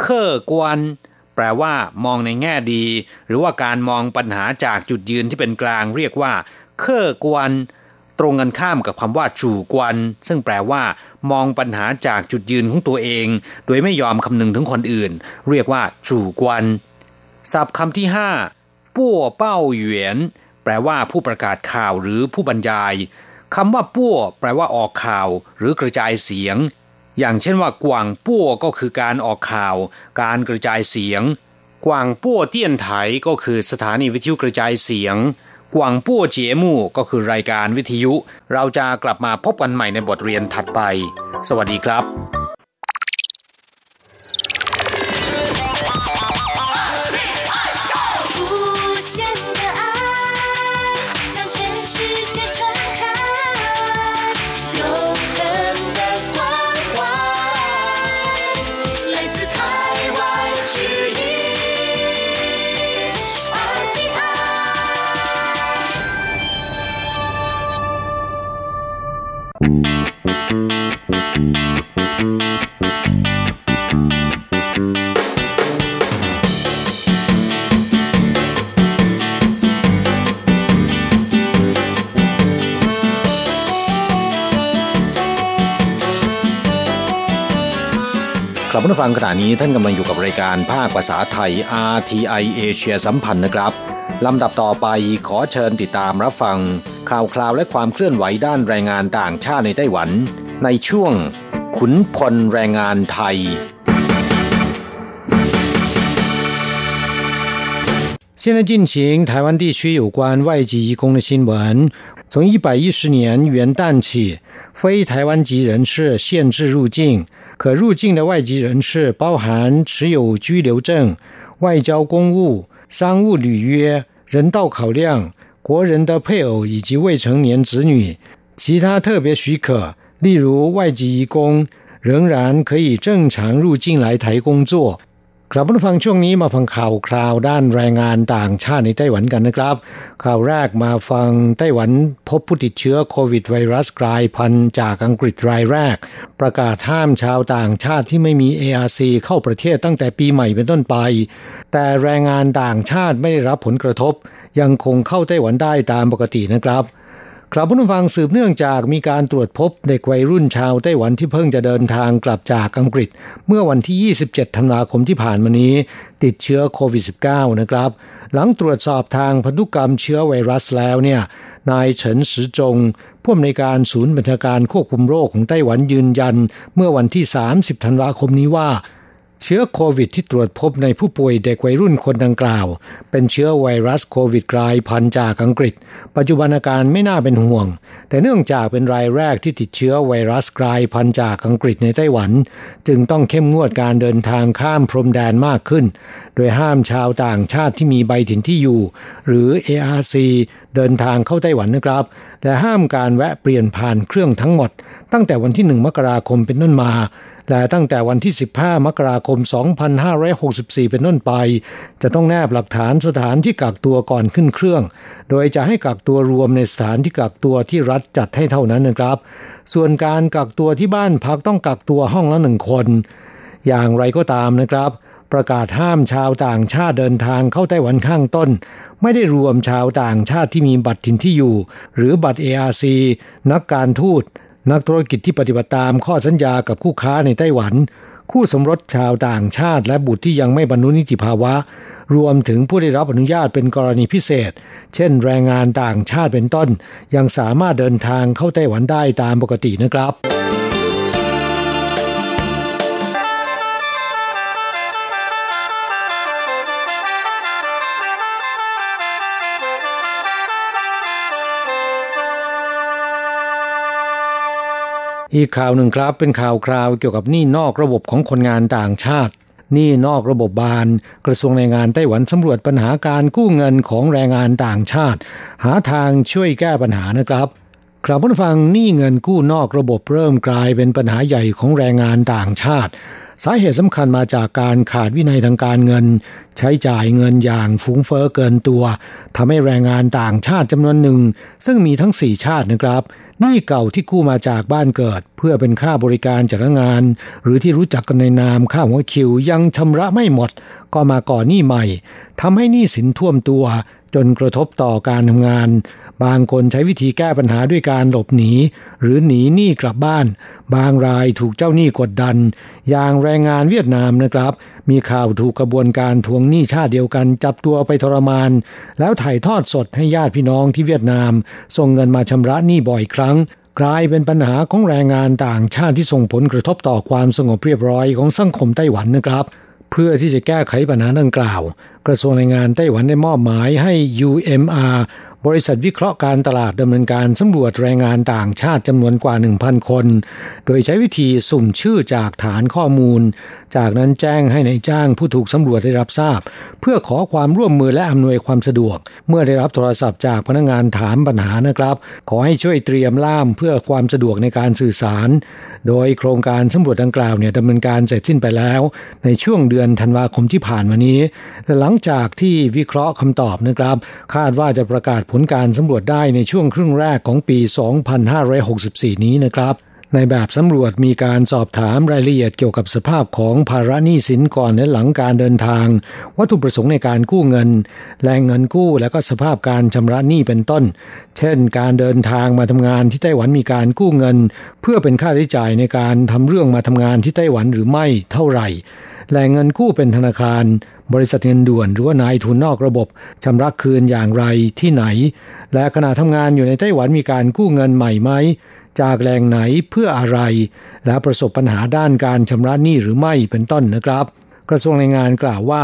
เคอกวนแปลว่า มองในแง่ดี หรือว่าการมองปัญหาจากจุดยืนที่เป็นกลาง เรียกว่าเคอกวน ตรงกันข้ามกับคำว่าจู่กวน ซึ่งแปลว่า มองปัญหาจากจุดยืนของตัวเอง โดยไม่ยอมคำนึงถึงคนอื่น เรียกว่าจู่กวนศัพท์คำที่ห้าปั้วเป้าเหวียนแปลว่าผู้ประกาศข่าวหรือผู้บรรยายคำว่าปั้วแปลว่าออกข่าว หรือกระจายเสียง อย่างเช่นว่ากวางปั้วก็คือการออกข่าว การกระจายเสียง กวางปั้วเตี้ยนไถก็คือสถานีวิทยุกระจายเสียง กวางปั้วเจียมู่ก็คือรายการวิทยุ เราจะกลับมาพบกันใหม่ในบทเรียนถัดไป สวัสดีครับ ผู้ฟังขณะนี้ท่านกำลังอยู่กับรายการภาคภาษาไทย RTI เอเชียสัมพันธ์นะครับลำดับต่อไปขอเชิญติดตามรับฟัง ข่าวคราวและความเคลื่อนไหวด้านแรงงานต่างชาติในไต้หวัน ในช่วง ขุนพลแรงงานไทย现在进行台湾地区有关外籍移工的新闻。从一百一十年元旦起，非台湾籍人士限制入境。 可入境的外籍人士包含持有居留证、外交公务、商务履约、人道考量、国人的配偶以及未成年子女。其他特别许可，例如外籍移工，仍然可以正常入境来台工作。 ครับผู้ฟังช่วงนี้มาฟังข่าวคราวด้านแรงงานต่างชาติในไต้หวันกันนะครับ ข่าวแรกมาฟังไต้หวันพบผู้ติดเชื้อโควิดไวรัสกลายพันธุ์จากอังกฤษรายแรก ประกาศห้ามชาวต่างชาติที่ไม่มี ARC เข้าประเทศตั้งแต่ปีใหม่เป็นต้นไป แต่แรงงานต่างชาติไม่ได้รับผลกระทบ ยังคงเข้าไต้หวันได้ตามปกตินะครับ ครับผู้ฟังสืบเนื่องจากมีการตรวจพบเด็กวัยรุ่นชาวไต้หวันที่เพิ่งจะเดินทางกลับจากอังกฤษ เมื่อวันที่ 27 ธันวาคมที่ผ่านมานี้ ติดเชื้อโควิด -19 นะครับ หลังตรวจสอบทางพันธุกรรมเชื้อไวรัสแล้วเนี่ย นายเฉินซือจงผู้อำนวยการศูนย์บัญชาการควบคุมโรคของไต้หวันยืนยัน เมื่อวันที่ 30 ธันวาคมนี้ว่า เชื้อโควิดที่ตรวจพบในผู้ป่วยเด็กวัยรุ่นคนดังกล่าว เป็นเชื้อไวรัสโควิดกลายพันธุ์จากอังกฤษ ปัจจุบันอาการไม่น่าเป็นห่วง แต่เนื่องจากเป็นรายแรกที่ติดเชื้อไวรัสกลายพันธุ์จากอังกฤษในไต้หวัน จึงต้องเข้มงวดการเดินทางข้ามพรมแดนมากขึ้น โดยห้ามชาวต่างชาติที่มีใบถิ่นที่อยู่ หรือ ARC เดินทางเข้าไต้หวันนะครับ แต่ห้ามการแวะเปลี่ยนผ่านเครื่องทั้งหมด ตั้งแต่วันที่ 1 มกราคมเป็นต้นมา และตั้งแต่วันที่ 15 มกราคม 2564 เป็นต้นไป จะต้องแนบหลักฐานสถานที่กักตัวก่อนขึ้นเครื่อง โดยจะให้กักตัวรวมในสถานที่กักตัวที่รัฐจัดให้เท่านั้นนะครับ ส่วนการกักตัวที่บ้านพักต้องกักตัวห้องละหนึ่งคน อย่างไรก็ตามนะครับ ประกาศห้ามชาวต่างชาติเดินทางเข้าไต้หวันข้างต้น ไม่ได้รวมชาวต่างชาติที่มีบัตรถิ่นที่อยู่ หรือบัตร ARC นักการทูต นักธุรกิจที่ปฏิบัติตามข้อสัญญากับคู่ค้าในไต้หวัน คู่สมรสชาวต่างชาติ และบุตรที่ยังไม่บรรลุนิติภาวะ รวมถึงผู้ได้รับอนุญาตเป็นกรณีพิเศษ เช่น แรงงานต่างชาติเป็นต้น ยังสามารถเดินทางเข้าไต้หวันได้ตามปกตินะครับ อีกข่าวหนึ่งครับเป็นข่าวคราวเกี่ยวกับหนี้นอกระบบของคนงานต่างชาติหนี้นอกระบบบาน กระทรวงแรงงานไต้หวันสำรวจปัญหาการกู้เงินของแรงงานต่างชาติ หาทางช่วยแก้ปัญหานะครับครับผู้ฟังหนี้เงินกู้นอกระบบเริ่มกลายเป็นปัญหาใหญ่ของแรงงานต่างชาติ สาเหตุสำคัญมาจากการขาดวินัยทางการเงิน ใช้จ่ายเงินอย่างฟุ้งเฟอ้อเกินตัวทำให้แรงงานต่างชาติจำนวนหนึ่ง ซึ่งมีทั้งสี่ชาตินะครับหนี้เก่าที่กู้มาจากบ้านเกิด เพื่อเป็นค่าบริการจัดงาน หรือที่รู้จักกันในนามค่าหัวคิวยังชำระไม่หมด ก็มาก่อหนี้ใหม่ทำให้หนี้สินท่วมตัวจนกระทบต่อการทำงาน บางคนใช้วิธีแก้ปัญหาด้วยการหลบหนี หรือหนีหนี้กลับบ้าน บางรายถูกเจ้าหนี้กดดัน อย่างแรงงานเวียดนามนะครับ มีข่าวถูกกระบวนการทวงหนี้ชาติเดียวกัน จับตัวไปทรมาน แล้วถ่ายทอดสดให้ญาติพี่น้องที่เวียดนาม ส่งเงินมาชำระหนี้บ่อยครั้งกลายเป็นปัญหาของแรงงานต่างชาติที่ส่งผลกระทบต่อความสงบเรียบร้อยของสังคมไต้หวันนะครับ เพื่อที่จะแก้ไขปัญหาดังกล่าว กระทรวงแรงงานไต้หวันได้มอบหมายให้ UMR บริษัทวิเคราะห์การตลาดดำเนินการสำรวจแรงงานต่างชาติจำนวนกว่า 1,000 คน โดยใช้วิธีสุ่มชื่อจากฐานข้อมูล จากนั้นแจ้งให้ในายจ้างผู้ถูกสำรวจได้รับทราบ เพื่อขอความร่วมมือและอำนวยความสะดวก เมื่อได้รับโทรศัพท์จากพนักงานถามปัญหานะครับ ขอให้ช่วยเตรียมล่ามเพื่อความสะดวกในการสื่อสาร โดยโครงการสำรวจดังกล่าวเนี่ยดำเนินการเสร็จสิ้นไปแล้ว ในช่วงเดือนธันวาคมที่ผ่านมานี้แต่หลังจากที่วิเคราะห์คำตอบนะครับ คาดว่าจะประกาศผลการสำรวจได้ในช่วงครึ่งแรกของปี 2564 นี้นะครับ ในแบบสำรวจมีการสอบถามรายละเอียดเกี่ยวกับสภาพของภาระหนี้สินก่อนและหลังการเดินทาง วัตถุประสงค์ในการกู้เงิน แรงเงินกู้และก็สภาพการชำระหนี้เป็นต้น เช่น การเดินทางมาทำงานที่ไต้หวันมีการกู้เงิน เพื่อเป็นค่าใช้จ่ายในการทำเรื่องมาทำงานที่ไต้หวันหรือไม่เท่าไหร่ แหล่งเงินกู้เป็นธนาคาร บริษัทเงินด่วนหรือว่านายทุนนอกระบบชำระคืนอย่างไรที่ไหน และขณะทำงานอยู่ในไต้หวันมีการกู้เงินใหม่ไหมจากแหล่งไหนเพื่ออะไร และประสบปัญหาด้านการชำระหนี้หรือไม่เป็นต้นนะครับ กระทรวงแรงงานกล่าวว่า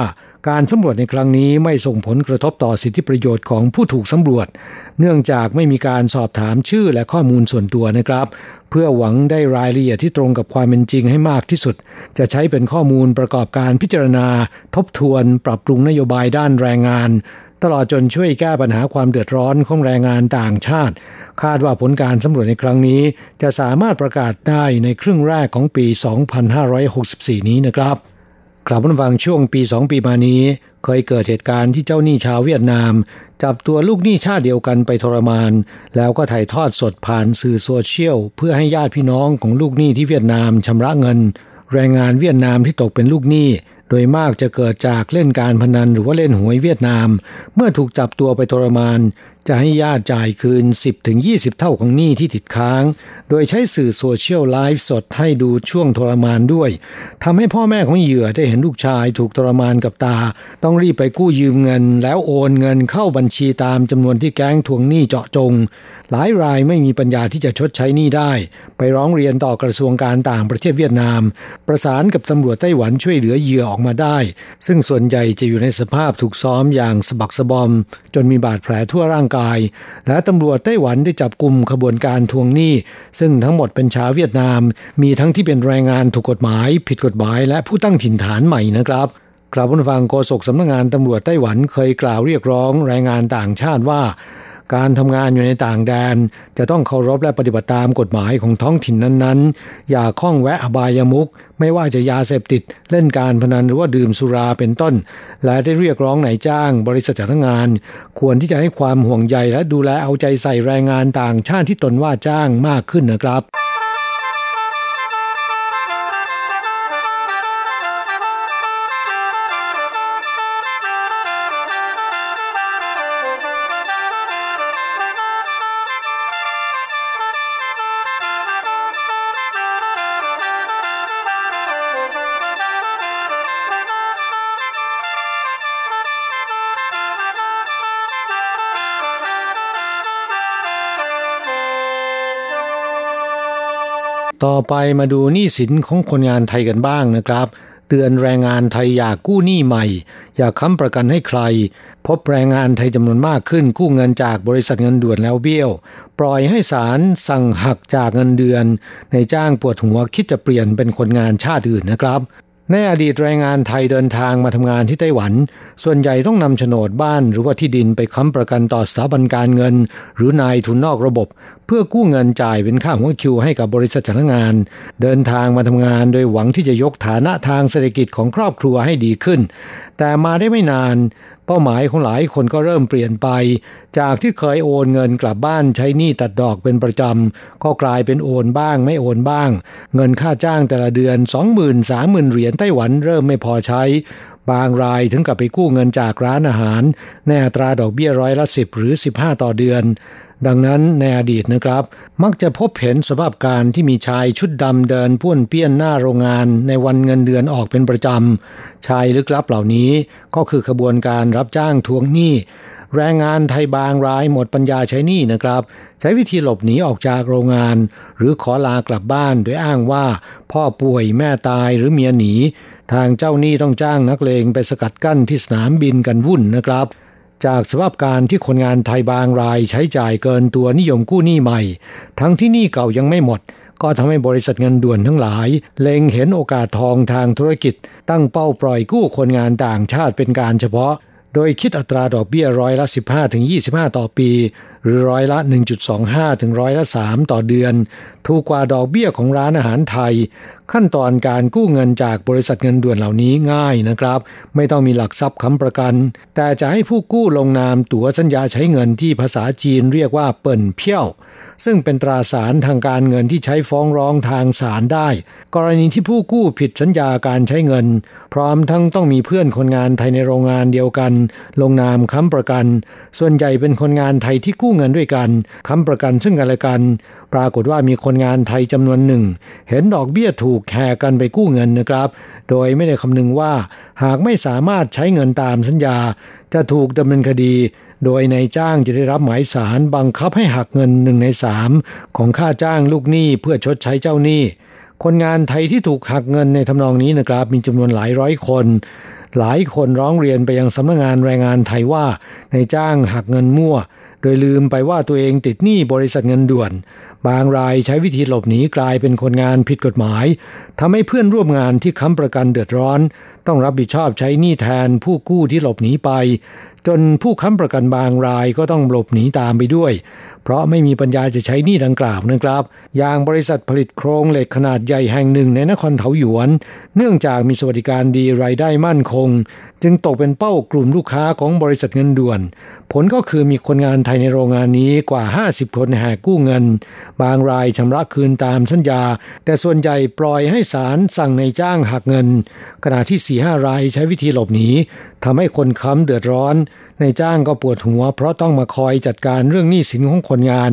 การสำรวจในครั้งนี้ไม่ส่งผลกระทบต่อสิทธิประโยชน์ของผู้ถูกสำรวจ เนื่องจากไม่มีการสอบถามชื่อและข้อมูลส่วนตัวนะครับ เพื่อหวังได้รายละเอียดที่ตรงกับความเป็นจริงให้มากที่สุด จะใช้เป็นข้อมูลประกอบการพิจารณา ทบทวน ปรับปรุงนโยบายด้านแรงงาน ตลอดจนช่วยแก้ปัญหาความเดือดร้อนของแรงงานต่างชาติ คาดว่าผลการสำรวจในครั้งนี้ จะสามารถประกาศได้ในครึ่งแรกของปี 2564 นี้นะครับ กลับมาฟังช่วงปี2ปีมานี้ เคยเกิดเหตุการณ์ที่เจ้าหนี้ชาวเวียดนาม จับตัวลูกหนี้ชาติเดียวกันไปทรมาน แล้วก็ถ่ายทอดสดผ่านสื่อโซเชียล เพื่อให้ญาติพี่น้องของลูกหนี้ที่เวียดนามชำระเงิน แรงงานเวียดนามที่ตกเป็นลูกหนี้ โดยมากจะเกิดจากเล่นการพนันหรือว่าเล่นหวยเวียดนาม เมื่อถูกจับตัวไปทรมาน จะให้ญาติจ่ายคืน 10-20 เท่าของหนี้ที่ติดค้าง โดยใช้สื่อโซเชียลไลฟ์สดให้ดูช่วงทรมานด้วยทำให้พ่อแม่ของเหยื่อได้เห็นลูกชายถูกทรมานกับตา ต้องรีบไปกู้ยืมเงิน แล้วโอนเงินเข้าบัญชีตามจำนวนที่แก๊งทวงหนี้เจาะจง หลายรายไม่มีปัญญาที่จะชดใช้หนี้ได้ ไปร้องเรียนต่อกระทรวงการต่างประเทศเวียดนาม ประสานกับตำรวจไต้หวันช่วยเหลือเหยื่อออกมาได้ ซึ่งส่วนใหญ่จะอยู่ในสภาพถูกซ้อมอย่างสะบักสะบอม จนมีบาดแผลทั่วร่างกายและตำรวจไต้หวันได้จับกลุ่มขบวนการทวงหนี้ ซึ่งทั้งหมดเป็นชาวเวียดนาม มีทั้งที่เป็นแรงงานถูกกฎหมาย ผิดกฎหมายและผู้ตั้งถิ่นฐานใหม่นะครับกล่าวผู้ฟังโฆษกสำนักงานตำรวจไต้หวันเคยกล่าวเรียกร้องแรงงานต่างชาติว่า การทำงานอยู่ในต่างแดน จะต้องเคารพและปฏิบัติตามกฎหมายของท้องถิ่นนั้นๆ อย่าข้องแวะอบายามุก ไม่ว่าจะยาเสพติด เล่นการพนันหรือว่าดื่มสุราเป็นต้น และได้เรียกร้องนายจ้าง บริษัทจ้างงาน ควรที่จะให้ความห่วงใยและดูแลเอาใจใส่แรงงานต่างชาติที่ตนว่าจ้างมากขึ้นนะครับ ต่อไปมาดูหนี้สินของคนงานไทยกันบ้างนะครับ เตือนแรงงานไทยอยากกู้หนี้ใหม่ อย่าค้ำประกันให้ใคร พบแรงงานไทยจำนวนมากขึ้นกู้เงินจากบริษัทเงินด่วนแล้วเบี้ยว ปล่อยให้ศาลสั่งหักจากเงินเดือน ในจ้างปวดหัวคิดจะเปลี่ยนเป็นคนงานชาติอื่นนะครับ ในอดีตแรงงานไทยเดินทางมาทำงานที่ไต้หวัน ส่วนใหญ่ต้องนำโฉนดบ้านหรือว่าที่ดินไปค้ำประกันต่อสถาบันการเงิน หรือนายทุนนอกระบบ เพื่อกู้เงินจ่ายเป็นค่าหัวคิวให้กับบริษัทจ้างงาน เดินทางมาทำงานโดยหวังที่จะยกฐานะทางเศรษฐกิจของครอบครัวให้ดีขึ้น แต่มาได้ไม่นาน เป้าหมายของหลายคนก็เริ่มเปลี่ยนไป จากที่เคยโอนเงินกลับบ้านใช้หนี้ตัดดอกเป็นประจำ ก็กลายเป็นโอนบ้างไม่โอนบ้าง เงินค่าจ้างแต่ละเดือน 20,000 30,000 เหรียญไต้หวันเริ่มไม่พอใช้ บางรายถึงกับไปกู้เงินจากร้านอาหารในอัตราดอกเบี้ยร้อยละสิบหรือ 15 ต่อเดือน ดังนั้นในอดีตนะครับ มักจะพบเห็นสภาพการที่มีชายชุดดำเดินพ่วนเปี้ยนหน้าโรงงานในวันเงินเดือนออกเป็นประจำ ชายลึกลับเหล่านี้ก็คือขบวนการรับจ้างทวงหนี้ แรงงานไทยบางรายหมดปัญญาใช้หนี้นะครับ ใช้วิธีหลบหนีออกจากโรงงาน หรือขอลากลับบ้านโดยอ้างว่า พ่อป่วยแม่ตายหรือเมียหนี ทางเจ้าหนี้ต้องจ้างนักเลงไปสกัดกั้นที่สนามบินกันวุ่นนะครับ จากสภาพการที่คนงานไทยบางรายใช้จ่ายเกินตัวนิยมกู้หนี้ใหม่ ทั้งที่หนี้เก่ายังไม่หมด ก็ทำให้บริษัทเงินด่วนทั้งหลาย เล็งเห็นโอกาสทองทางธุรกิจ ตั้งเป้าปล่อยกู้คนงานต่างชาติเป็นการเฉพาะ โดยคิดอัตราดอกเบี้ยร้อยละ 15ถึง25 ต่อปีหรือร้อยละ 1.25 ถึงร้อยละ 3 ต่อเดือน ถูกกว่าดอกเบี้ยของร้านอาหารไทย ขั้นตอนการกู้เงินจากบริษัทเงินด่วนเหล่านี้ง่ายนะครับ ไม่ต้องมีหลักทรัพย์ค้ำประกัน แต่จะให้ผู้กู้ลงนามตั๋วสัญญาใช้เงินที่ภาษาจีนเรียกว่าเปิ่นเพี้ยว ซึ่งเป็นตราสารทางการเงินที่ใช้ฟ้องร้องทางศาลได้ กรณีที่ผู้กู้ผิดสัญญาการใช้เงิน พร้อมทั้งต้องมีเพื่อนคนงานไทยในโรงงานเดียวกัน ลงนามค้ำประกัน ส่วนใหญ่เป็นคนงานไทยที่กู้เงินด้วยกันค้ำประกันซึ่งกันและกัน ปรากฏว่ามีคนงานไทยจำนวนหนึ่ง เห็นดอกเบี้ยถูกแห่กันไปกู้เงินนะครับ โดยไม่ได้คำนึงว่า หากไม่สามารถใช้เงินตามสัญญา จะถูกดำเนินคดี โดยนายจ้างจะได้รับหมายสารบังคับให้หักเงินหนึ่งในสามของค่าจ้างลูกหนี้เพื่อชดใช้เจ้าหนี้คนงานไทยที่ถูกหักเงินในทำนองนี้นะครับ มีจำนวนหลายร้อยคน หลายคนร้องเรียนไปยังสำนักงานแรงงานไทยว่านายจ้างหักเงินมั่ว โดยลืมไปว่าตัวเองติดหนี้บริษัทเงินด่วน บางรายใช้วิธีหลบหนีกลายเป็นคนงานผิดกฎหมายทำให้เพื่อนร่วมงานที่ค้ำประกันเดือดร้อน ต้องรับผิดชอบใช้หนี้แทนผู้กู้ที่หลบหนีไป จนผู้ค้ำประกันบางรายก็ต้องหลบหนีตามไปด้วย เพราะไม่มีปัญญาจะใช้หนี้ดังกล่าวนะครับ อย่างบริษัทผลิตโครงเหล็กขนาดใหญ่แห่งหนึ่งในนครเทาหยวน เนื่องจากมีสวัสดิการดีรายได้มั่นคง จึงตกเป็นเป้ากลุ่มลูกค้าของบริษัทเงินด่วน ผลก็คือมีคนงานไทยในโรงงานนี้กว่า 50 คนแหกกู้เงิน บางรายชำระคืนตามสัญญา แต่ส่วนใหญ่ปล่อยให้ศาลสั่งในจ้างหักเงินขณะที่4ีหรายใช้วิธีหลบหนีทำให้คนค้ำเดือดร้อน ในจ้างก็ปวดหัว เพราะต้องมาคอยจัดการเรื่องหนี้สินของคนงาน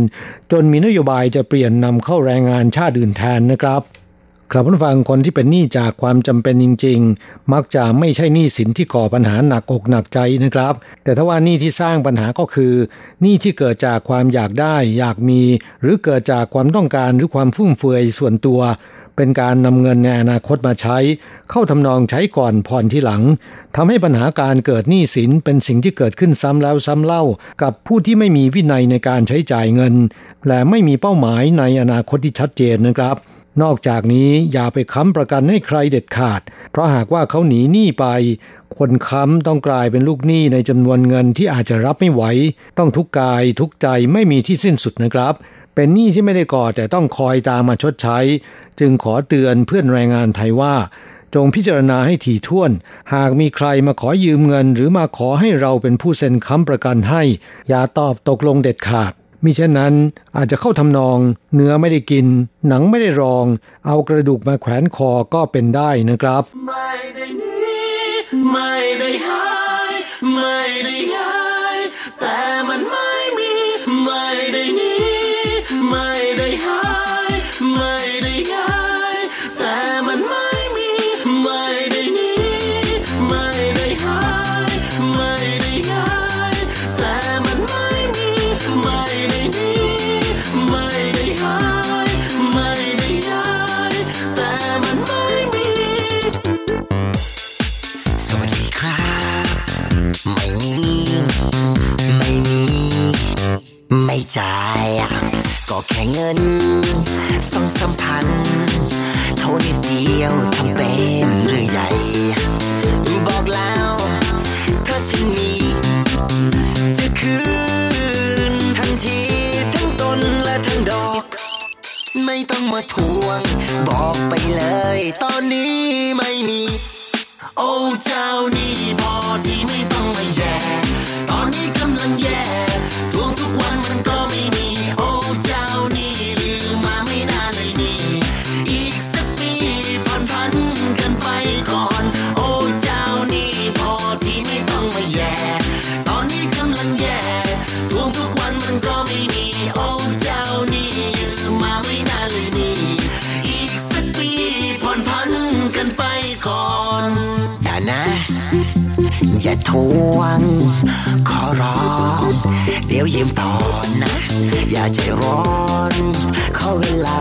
จนมีนโยบายจะเปลี่ยนนำเข้าแรงงานชาติอื่นแทนนะครับครับผู้ฟังคนที่เป็นหนี้จากความจำเป็นจริง ๆ มักจะไม่ใช่หนี้สินที่ก่อปัญหาหนักอกหนักใจนะครับ แต่ถ้าว่าหนี้ที่สร้างปัญหาก็คือหนี้ที่เกิดจากความอยากได้ อยากมี หรือเกิดจากความต้องการหรือความฟุ่มเฟือยส่วนตัว เป็นการนำเงินในอนาคตมาใช้ เข้าทำนองใช้ก่อนผ่อนที่หลังทำให้ปัญหาการเกิดหนี้สินเป็นสิ่งที่เกิดขึ้นซ้ำแล้วซ้ำเล่า กับผู้ที่ไม่มีวินัยในการใช้จ่ายเงิน และไม่มีเป้าหมายในอนาคตที่ชัดเจนนะครับนอกจากนี้อย่าไปค้ำประกันให้ใครเด็ดขาด เพราะหากว่าเขาหนีหนี้ไป คนค้ำต้องกลายเป็นลูกหนี้ในจำนวนเงินที่อาจจะรับไม่ไหว ต้องทุกกายทุกใจไม่มีที่สิ้นสุดนะครับ เป็นหนี้ที่ไม่ได้ก่อแต่ต้องคอยตามมาชดใช้ จึงขอเตือนเพื่อนแรงงานไทยว่า จงพิจารณาให้ถี่ถ้วน หากมีใครมาขอยืมเงิน หรือมาขอให้เราเป็นผู้เซ็นค้ำประกันให้ อย่าตอบตกลงเด็ดขาดมิเช่นนั้นอาจจะเข้าทำนอง เนื้อไม่ได้กิน หนังไม่ได้รอง เอากระดูกมาแขวนคอก็เป็นได้นะครับ ไม่ได้นี้ไม่ได้หาย ไม่ได้หายแต่มันไม่ จ ก็แค่เงินสองสามพันเท่านิดเดียวทำเป็นเรื่องใหญ่ บอกแล้วถ้าฉันมีจะคืนทันทีทั้งต้นและทั้งดอก ไม่ต้องมาทวง บอกไปเลย ตอนนี้ไม่มี ทวง ขอร้อง เดี๋ยวยืมต่อนะ อย่าใจร้อน ขอเวลา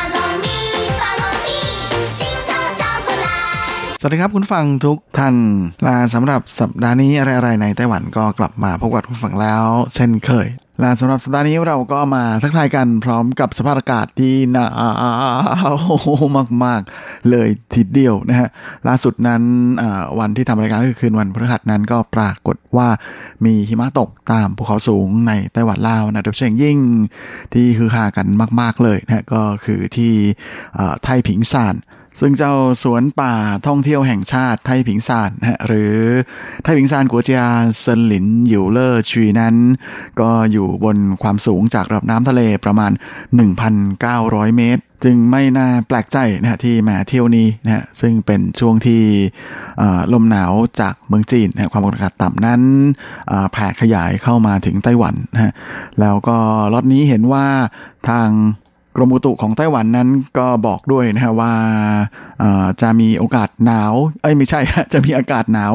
สวัสดีครับคุณฟังทุกท่านลาสำหรับสัปดาห์นี้อะไรๆในไต้หวันก็กลับมาพบกับคุณฟังแล้ว เช่นเคยลาสำหรับสัปดาห์นี้เราก็มาทักทายกันพร้อมกับสภาพอากาศที่หนาวมากๆ เลยทีเดียวนะฮะล่าสุดนั้นวันที่ทำรายการก็คือคืนวันพฤหัสนั้นก็ปรากฏว่ามีหิมะตกตามภูเขาสูงในไต้หวันลาวนะโดยเฉพาะอย่างยิ่งที่คือฮากันมาก ๆเลยนะฮะก็คือที่ไทผิงซาน ซึ่งเจ้าสวนป่าท่องเที่ยวแห่งชาติไทผิงซานนะฮะหรือไทผิงซานกัวเจียเซินหลินหยิวเลอร์ชีนั้น ก็อยู่บนความสูงจากระดับน้ำทะเลประมาณ 1,900 เมตร จึงไม่น่าแปลกใจนะฮะที่มาเที่ยวนี้นะฮะซึ่งเป็นช่วงที่ลมหนาวจากเมืองจีนนะความกดอากาศต่ำนั้นแผ่ขยายเข้ามาถึงไต้หวันนะฮะแล้วก็ล็อตนี้เห็นว่าทาง กรมอุตุของไต้หวันนั้นก็บอกด้วยนะฮะว่าจะมีโอกาสหนาว เอ้ยไม่ใช่ จะมีอากาศหนาว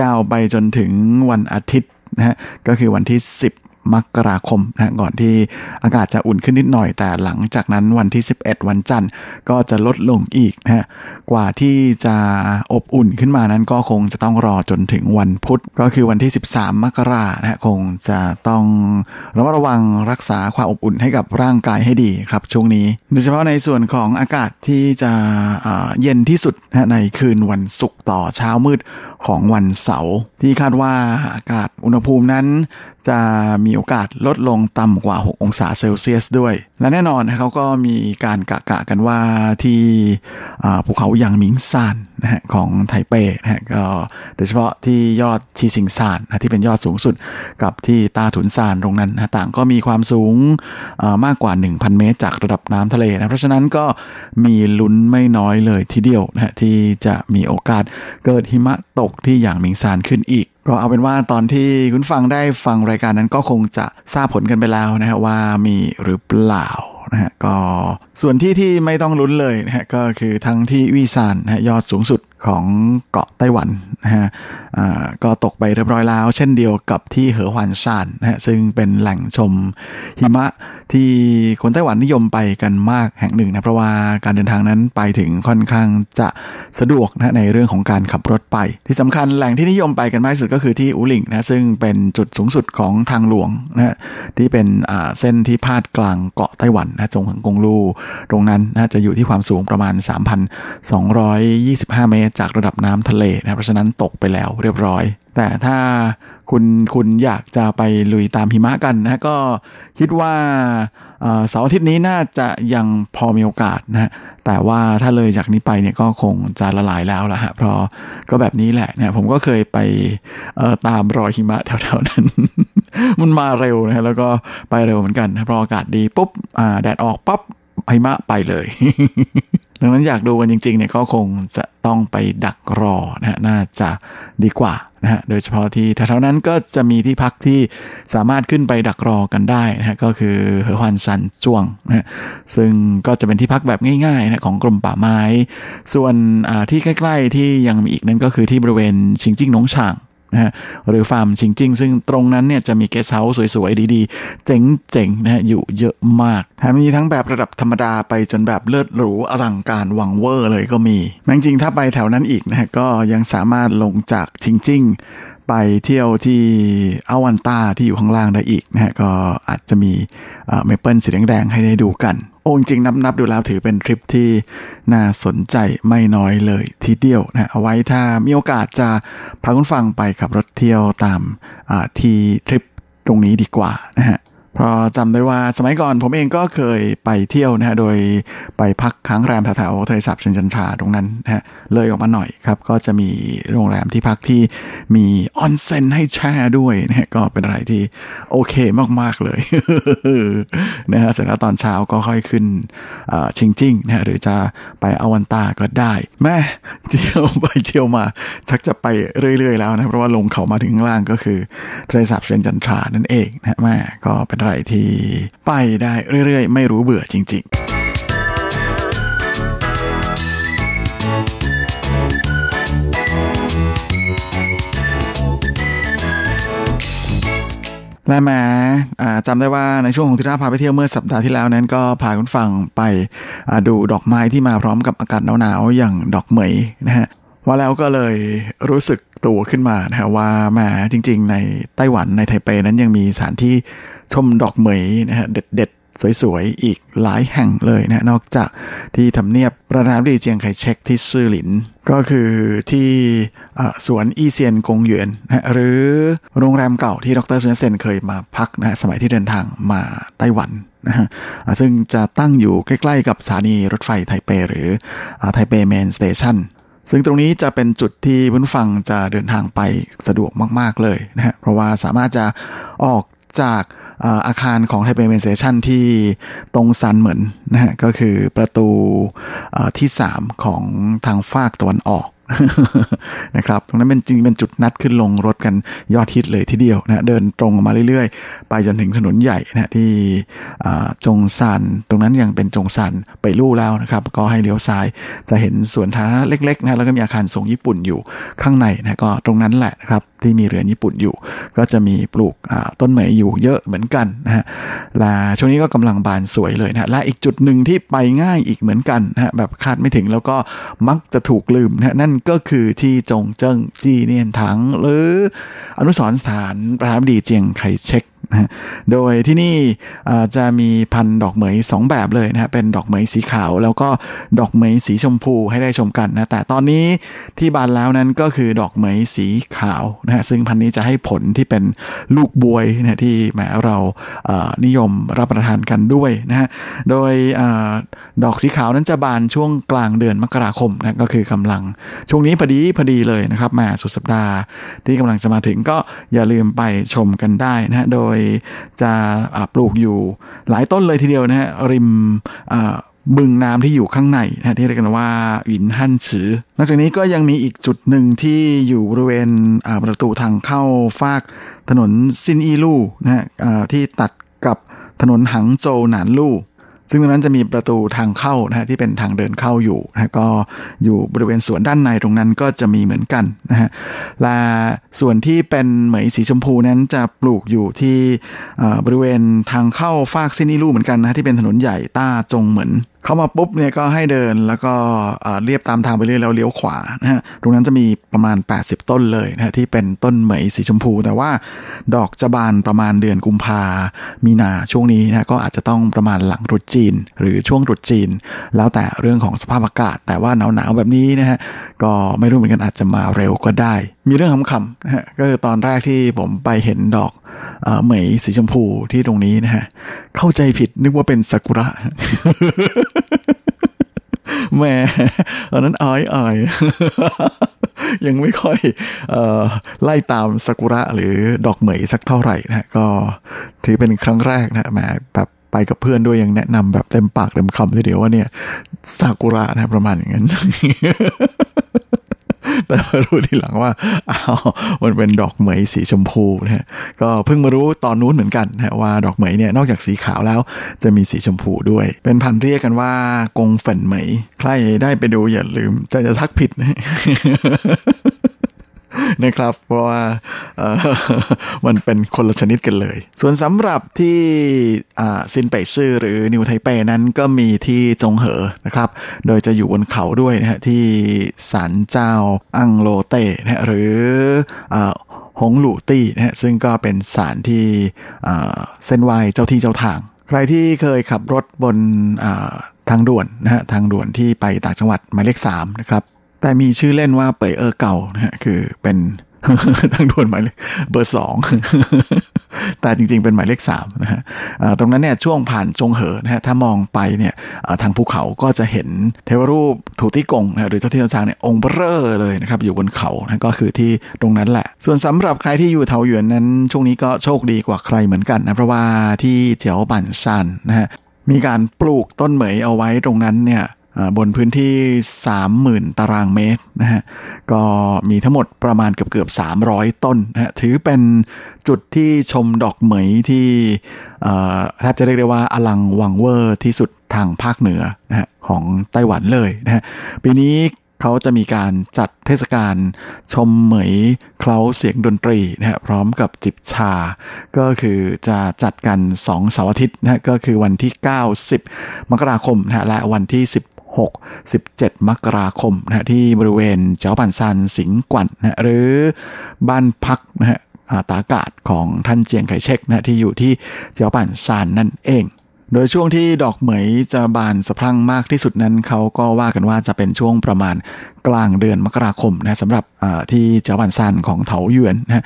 ยาวไปจนถึงวันอาทิตย์นะฮะก็คือวันที่ 10 มกราคมนะฮะก่อนที่อากาศจะอุ่นขึ้นนิดหน่อย แต่หลังจากนั้นวันที่ 11 วันจันทร์ก็จะลดลงอีกนะฮะกว่าที่จะอบอุ่นขึ้นมานั้นก็คงจะต้องรอจนถึงวันพุธก็คือวันที่ 13 มกรานะฮะคงจะต้องระมัดระวังรักษาความอบอุ่นให้กับร่างกายให้ดีครับช่วงนี้โดยเฉพาะในส่วนของอากาศที่จะเเย็นที่สุดนะฮะในคืนวันศุกร์ต่อเช้ามืดของวันเสาร์ที่คาดว่าอากาศอุณหภูมินั้นจะมีโอกาสลดลงต่ำกว่า 6 องศาเซลเซียสด้วย และแน่นอนเขาก็มีการกะกะกันว่าที่ภูเขาหยางหมิงซานนะฮะของไทเปนะฮะก็โดยเฉพาะที่ยอดชีซิงซานนะที่เป็นยอดสูงสุดกับที่ตาถุนซานตรงนั้นนะต่างก็มีความสูงมากกว่า 1,000 เมตร จากระดับน้ำทะเลนะเพราะฉะนั้นก็มีลุ้นไม่น้อยเลยทีเดียวนะฮะที่จะมีโอกาสเกิดหิมะตกที่หยางหมิงซานขึ้นอีก ก็เอาเป็นว่าตอนที่คุณฟังได้ฟังรายการนั้นก็คงจะทราบผลกันไปแล้วนะฮะว่ามีหรือเปล่า นะฮะก็ส่วนที่ที่ไม่ต้องลุ้นเลยนะฮะก็คือทั้งที่วีซานนะฮะยอดสูงสุดของเกาะไต้หวันนะฮะอ่าก็ตกไปเรียบร้อยแล้ว เช่นเดียวกับที่เหอหวันซานนะฮะซึ่งเป็นแหล่งชมหิมะที่คนไต้หวันนิยมไปกันมากแห่งหนึ่งนะเพราะว่าการเดินทางนั้นไปถึงค่อนข้างจะสะดวกนะในเรื่องของการขับรถไป ที่สำคัญแหล่งที่นิยมไปกันมากที่สุดก็คือที่อูหลิงนะซึ่งเป็นจุดสูงสุดของทางหลวงนะฮะที่เป็นอ่าเส้นที่พาดกลางเกาะไต้หวันนะจงหังกงลูตรงนั้นนะจะอยู่ที่ความสูงประมาณ 3,225 เมตร จากระดับน้ำทะเลนะเพราะฉะนั้นตกไปแล้วเรียบร้อย แต่ถ้าคุณคุณอยากจะไปลุยตามหิมะกันนะก็คิดว่าเสาร์อาทิตย์นี้น่าจะยังพอมีโอกาสนะฮะแต่ว่าถ้าเลยจากนี้ไปเนี่ยก็คงจะละลายแล้วละฮะเพราะก็แบบนี้แหละเนี่ยผมก็เคยไปตามรอยหิมะแถวๆนั้น มันมาเร็วนะฮะแล้วก็ไปเร็วเหมือนกันนะเพราะอากาศดีปุ๊บอาแดดออกปั๊บหิมะไปเลย ดังนั้นอยากดูกันจริงๆเนี่ยก็คงจะต้องไปดักรอนะฮะน่าจะดีกว่านะฮะโดยเฉพาะที่แถวๆนั้นก็จะมีที่พักที่สามารถขึ้นไปดักรอกันได้นะฮะก็คือเหอฮวันซันจวงนะฮะซึ่งก็จะเป็นที่พักแบบง่ายๆนะของกรมป่าไม้ ส่วนอ่าที่ใกล้ๆที่ยังมีอีกนั่นก็คือที่บริเวณชิงจิ้งหนงฉาง นะฮะหรือฟาร์มชิงจิ้ง ซึ่งตรงนั้นเนี่ยจะมีเกสต์เฮาส์สวยๆ ดีๆ เจ๋งๆนะฮะอยู่เยอะมากแถมมีทั้งแบบระดับธรรมดาไปจนแบบเลิศหรูอลังการวังเวอร์เลยก็มีแม้จริงๆถ้าไปแถวนั้นอีกนะฮะก็ยังสามารถลงจากชิงจิ้งไปเที่ยวที่อาวันตาที่อยู่ข้างล่างได้อีกนะฮะก็อาจจะมีเมเปิลสีแดงๆให้ได้ดูกัน โอ้จริงๆนับนับดูแล้วถือเป็นทริปที่น่าสนใจไม่น้อยเลยทีเดียวนะฮะเอาไว้ถ้ามีโอกาสจะพาคุณฟังไปขับรถเที่ยวตามที่ทริปตรงนี้ดีกว่านะฮะ เพราะจำได้ว่าสมัยก่อนผมเองก็เคยไปเที่ยวนะฮะโดยไปพักค้างแรมแถวๆทะเลสาบเชนจันทราตรงนั้นนะฮะเลยออกมาหน่อยครับก็จะมีโรงแรมที่พักที่มีออนเซ็นให้แช่ด้วยนะฮะก็เป็นอะไรที่โอเคมากๆเลยนะฮะเสร็จแล้วตอนเช้าก็ค่อยขึ้นชิงจิ้งนะฮะหรือจะไปอวันตาก็ได้แม่เที่ยวไปเที่ยวมา ชักจะไปเรื่อยๆแล้วนะเพราะว่าลงเขามาถึงล่างก็คือทะเลสาบเชนจันทรานั่นเองนะฮะแม่ก็เป็นรที่ไปได้เรื่อยๆ ไม่รู้เบื่อจริง ๆและแหมาอ่าจำได้ว่าในช่วงของที่ราพาไปเที่ยวเมื่อสัปดาห์ที่แล้วนั้นก็พาคุณฟังไปดูดอกไม้ที่มาพร้อมกับอากาศหนาวๆอย่างดอกเหมยนะฮะ ว่าแล้วก็เลยรู้สึกตัวขึ้นมานะฮะว่าแหมจริง ๆ ในไต้หวันในไทเปนั้นยังมีสถานที่ชมดอกเหมยนะฮะเด็ดๆ สวยๆ อีกหลายแห่งเลยนะนอกจากที่ทำเนียบประธานาธิบดีเจียงไคเชกที่ซื่อหลิน ก็คือที่สวนอีเซียนกงหยวนนะฮะหรือโรงแรมเก่าที่ดรซุนเซนเคยมาพักนะฮะสมัยที่เดินทางมาไต้หวันนะฮะซึ่งจะตั้งอยู่ใกล้ ๆ กับสถานีรถไฟไทเปหรือไทเป Main Station ซึ่งตรงนี้จะเป็นจุดที่ผู้ฟังจะเดินทางไปสะดวกมาก ๆ เลยนะฮะเพราะว่าสามารถจะออกจากอาคารของไทเป Main Station ที่ตงซันเหมินนะฮะก็คือประตูเอ่อที่ 3 ของทางฝากตะวันออก นะครับ ตรงนั้นเป็นจริงเป็นจุดนัดขึ้นลงรถกันยอดฮิตเลยทีเดียวนะเดินตรงออกมาเรื่อยๆ ไปจนถึงถนนใหญ่นะที่จงซัน ตรงนั้นยังเป็นจงซันไปลู่แล้วนะครับ ก็ให้เลี้ยวซ้ายจะเห็นสวนสาธารณะเล็กๆนะแล้วก็มีอาคารทรงญี่ปุ่นอยู่ข้างในนะก็ตรงนั้นแหละนะครับที่มีเรือนญี่ปุ่นอยู่ ก็จะมีปลูกต้นเหมยอยู่เยอะเหมือนกันนะฮะและช่วงนี้ก็กำลังบานสวยเลยนะและอีกจุดหนึ่งที่ไปง่ายอีกเหมือนกันนะฮะแบบคาดไม่ถึงแล้วก็มักจะถูกลืมนะนั่นก็คือที่จงเจิ้งจีเนียนถัง หรืออนุสรสถานประธานาธิบดีเจียงไคเชกนะโดยที่นี่จะมีพันธุ์ดอกเหมยสองแบบเลยนะฮะเป็นดอกเหมยสีขาว แล้วก็ดอกเหมยสีชมพูให้ได้ชมกันนะแต่ตอนนี้ที่บานแล้วนั้นก็คือดอกเหมยสีขาวนะฮะซึ่งพันธุ์นี้จะให้ผลที่เป็นลูกบวยนะที่แหมเรานิยมรับประทานกันด้วยนะฮะโดยดอกสีขาวนั้นจะบานช่วงกลางเดือนมกราคมนะก็คือกำลังช่วงนี้พอดีพอดีเลยนะครับมาสุดสัปดาห์ที่กำลังจะมาถึงก็อย่าลืมไปชมกันได้นะฮะโดยจะปลูกอยู่หลายต้นเลยทีเดียวนะฮะริมบึงน้ำที่อยู่ข้างในนะฮะที่เรียกกันว่าหวินฮั่นฉือนอกจากนี้ก็ยังมีอีกจุดหนึ่งที่อยู่บริเวณประตูทางเข้าฟากถนนซินอีลู่นะฮะที่ตัดกับถนนหังโจหนานลู่ ซึ่งตรงนั้นจะมีประตูทางเข้านะฮะที่เป็นทางเดินเข้าอยู่นะะก็อยู่บริเวณสวนด้านในตรงนั้นก็จะมีเหมือนกันนะฮะและส่วนที่เป็นเหมยสีชมพูนั้นจะปลูกอยู่ที่บริเวณทางเข้าฟากซินีลู่เหมือนกันนะฮะที่เป็นถนนใหญ่ต้าจงเหมือนเข้ามาปุ๊บเนี่ยก็ให้เดินแล้วก็เรียบตามทางไปเรื่อยแล้วเลี้ยวขวานะฮะตรงนั้นจะมีประมาณ 80 ต้นเลยนะฮะที่เป็นต้นเหมยสีชมพู แต่ว่าดอกจะบานประมาณเดือนกุมภามีนาช่วงนี้นะฮะก็อาจจะต้องประมาณหลังรุษจีน หรือช่วงรุษจีน แล้วแต่เรื่องของสภาพอากาศ แต่ว่าหนาวๆแบบนี้นะฮะก็ไม่รู้เหมือนกันอาจจะมาเร็วก็ได้ มีเรื่องคำๆนะฮะก็คือตอนแรกที่ผมไปเห็นดอกเหมยสีชมพูที่ตรงนี้นะฮะเข้าใจผิดนึกว่าเป็นซากุระแหม่ตอนนั้นอายอายยังไม่ค่อยอไล่ตามซากุระหรือดอกเหมยสักเท่าไหร่นะก็ถือเป็นครั้งแรกนะแหมแบบไปกับเพื่อนด้วยยังแนะนำแบบเต็มปากเต็มคำเลยเดี๋ยวว่าเนี่ยซากุระนะประมาณอย่างนั้น แต่มารู้ทีหลังว่าอ้าวมันเป็นดอกเหมยสีชมพูนะฮะก็เพิ่งมารู้ตอนนู้นเหมือนกันนะว่าดอกเหมยเนี่ยนอกจากสีขาวแล้วจะมีสีชมพูด้วย เป็นพันธุ์เรียกกันว่ากงเฝนเหมย ใครได้ไปดูอย่าลืมจะจะทักผิดนะ นะครับ เพราะว่ามันเป็นคนละชนิดกันเลย ส่วนสำหรับที่ซินเป่ยซื่อหรือนิวไทเปนั้นก็มีที่จงเหอนะครับ โดยจะอยู่บนเขาด้วยนะฮะที่ศาลเจ้าอังโลเต้นะฮะหรือหงหลู่ตี้นะฮะซึ่งก็เป็นศาลที่เส้นไหวเจ้าที่เจ้าทาง ใครที่เคยขับรถบนทางด่วนนะฮะทางด่วนที่ไปต่างจังหวัดหมายเลขสามนะครับ แต่มีชื่อเล่นว่าเปยเออเก่านะฮะคือเป็นทางด่วนหมายเลขเบอร์สองแต่จริงๆเป็นหมายเลขสามนะฮะตรงนั้นเนี่ยช่วงผ่านจงเหอนะฮะถ้ามองไปเนี่ยทางภูเขาก็จะเห็นเทวรูปถูติกงนะหรือเจ้าที่เจ้าทางเนี่ยองค์เบ้อเลยนะครับอยู่บนเขานะก็คือที่ตรงนั้นแหละ ส่วนสำหรับใครที่อยู่เถาหยวนนั้น ช่วงนี้ก็โชคดีกว่าใครเหมือนกันนะเพราะว่าที่เจียวบันซันนะฮะมีการปลูกต้นเหมยเอาไว้ตรงนั้นเนี่ย บนพื้นที่ 30,000 ตารางเมตรนะฮะก็มีทั้งหมดประมาณเกือบเกือบ300 ต้นนะฮะถือเป็นจุดที่ชมดอกเหมยที่แทบจะเรียกได้ว่าอลังวังเวอร์ที่สุดทางภาคเหนือนะฮะของไต้หวันเลยนะฮะปีนี้เขาจะมีการจัดเทศกาลชมเหมยเคล้าเสียงดนตรีนะฮะพร้อมกับจิบชา ก็คือจะจัดกัน2เสาร์อาทิตย์นะฮะก็คือวันที่ 9 10 มกราคมนะฮะและวันที่ 16 17 มกราคมนะฮะที่บริเวณเจ้าปันซันสิงกวันนะฮะหรือบ้านพักนะฮะอาตากาศของท่านเจียงไคเชกนะฮะที่อยู่ที่เจ้าปันซานนั่นเอง โดยช่วงที่ดอกเหมยจะบานสะพรั่งมากที่สุดนั้นเขาก็ว่ากันว่าจะเป็นช่วงประมาณกลางเดือนมกราคมนะสำหรับที่เจ้าบันซันของเถาหยวนนะ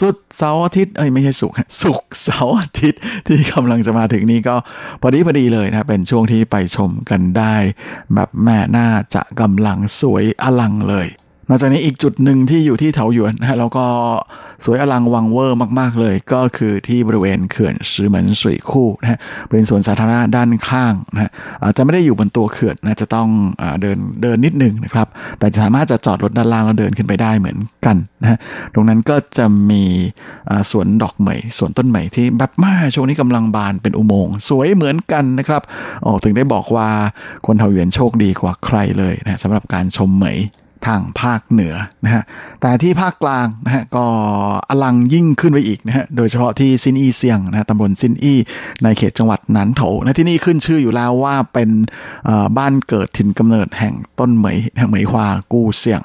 สุดเสาร์อาทิตย์เอ้ยไม่ใช่สุกสุกเสาร์อาทิตย์ที่กำลังจะมาถึงนี้ก็พอดีพอดีเลยนะเป็นช่วงที่ไปชมกันได้ แบบแม่น่าจะกำลังสวยอลังเลย นอกจากนี้อีกจุดหนึ่งที่อยู่ที่เถาหยวนนะฮะแล้วก็สวยอลังวังเวอร์มาก ๆ เลย ก็คือที่บริเวณเขื่อนซือเหมินสุยคู่นะฮะเป็นสวนสาธารณะด้านข้างนะฮะอาจะไม่ได้อยู่บนตัวเขื่อนนะจะต้องเดินเดินนิดหนึงนะครับ แต่จะสามารถจะจอดรถด้านล่างแล้วเดินขึ้นไปได้เหมือนกันนะฮะตรงนั้นก็จะมีสวนดอกเหมยสวนต้นเหมยที่แบบมาช่วงนี้กำลังบานเป็นอุโมงค์สวยเหมือนกันนะครับโอ้ถึงได้บอกว่าคนเถาหยวนโชคดีกว่าใครเลยนะสำหรับการชมเหมย ทางภาคเหนือนะฮะ แต่ที่ภาคกลางนะฮะก็อลังยิ่งขึ้นไปอีกนะฮะ โดยเฉพาะที่ซินอีเซียงนะฮะตำบลซินอีในเขตจังหวัดนานโถนะที่นี่ขึ้นชื่ออยู่แล้วว่าเป็นบ้านเกิดถิ่นกำเนิดแห่งต้นเหมยแห่งเหมยฮวากู้เซียง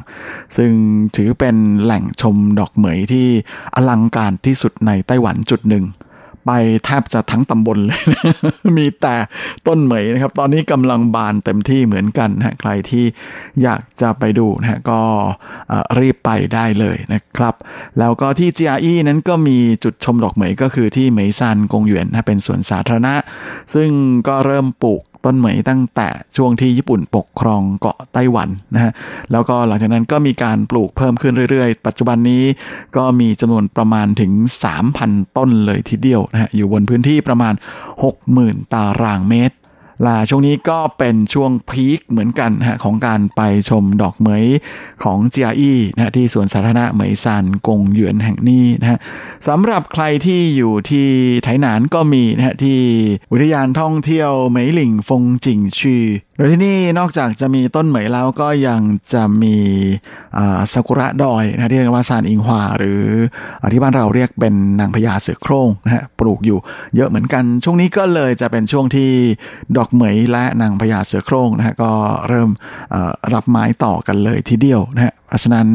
ซึ่งถือเป็นแหล่งชมดอกเหมยที่อลังการที่สุดในไต้หวันจุดหนึ่ง ไปแทบจะทั้งตำบลเลยมีแต่ต้นเหมยนะครับ ตอนนี้กำลังบานเต็มที่เหมือนกันนะใครที่อยากจะไปดูนะก็รีบไปได้เลยนะครับ แล้วก็ที่ GRE นั้นก็มีจุดชมดอกเหมยก็คือที่เหมยซันกงหยวนนะเป็นสวนสาธารณะ ซึ่งก็เริ่มปลูก ต้นเหมยตั้งแต่ช่วงที่ญี่ปุ่นปกครองเกาะไต้หวันนะฮะแล้วก็หลังจากนั้นก็มีการปลูกเพิ่มขึ้นเรื่อยๆ ปัจจุบันนี้ก็มีจำนวนประมาณถึง 3,000 ต้นเลยทีเดียวนะฮะอยู่บนพื้นที่ประมาณ 60,000 ตารางเมตร ลาช่วงนี้ก็เป็นช่วงพีคเหมือนกันฮะของการไปชมดอกเหมยของ GRE นะฮะที่สวนสาธารณะเหมยซานกงหยวนแห่งนี้นะฮะสำหรับใครที่อยู่ที่ไถหนานก็มีนะฮะที่อุทยานท่องเที่ยวเหมยหลิงฟงจิงชื่อ โดยที่นี่นอกจากจะมีต้นเหมยแล้วก็ยังจะมีซากุระดอยนะที่เรียกว่าซานอิงฮวาหรือที่บ้านเราเรียกเป็นนางพญาเสือโคร่งนะฮะปลูกอยู่เยอะเหมือนกัน ช่วงนี้ก็เลยจะเป็นช่วงที่ดอกเหมยและนางพญาเสือโคร่งนะฮะก็เริ่มรับไม้ต่อกันเลยทีเดียวนะฮะ เพราะฉะนั้น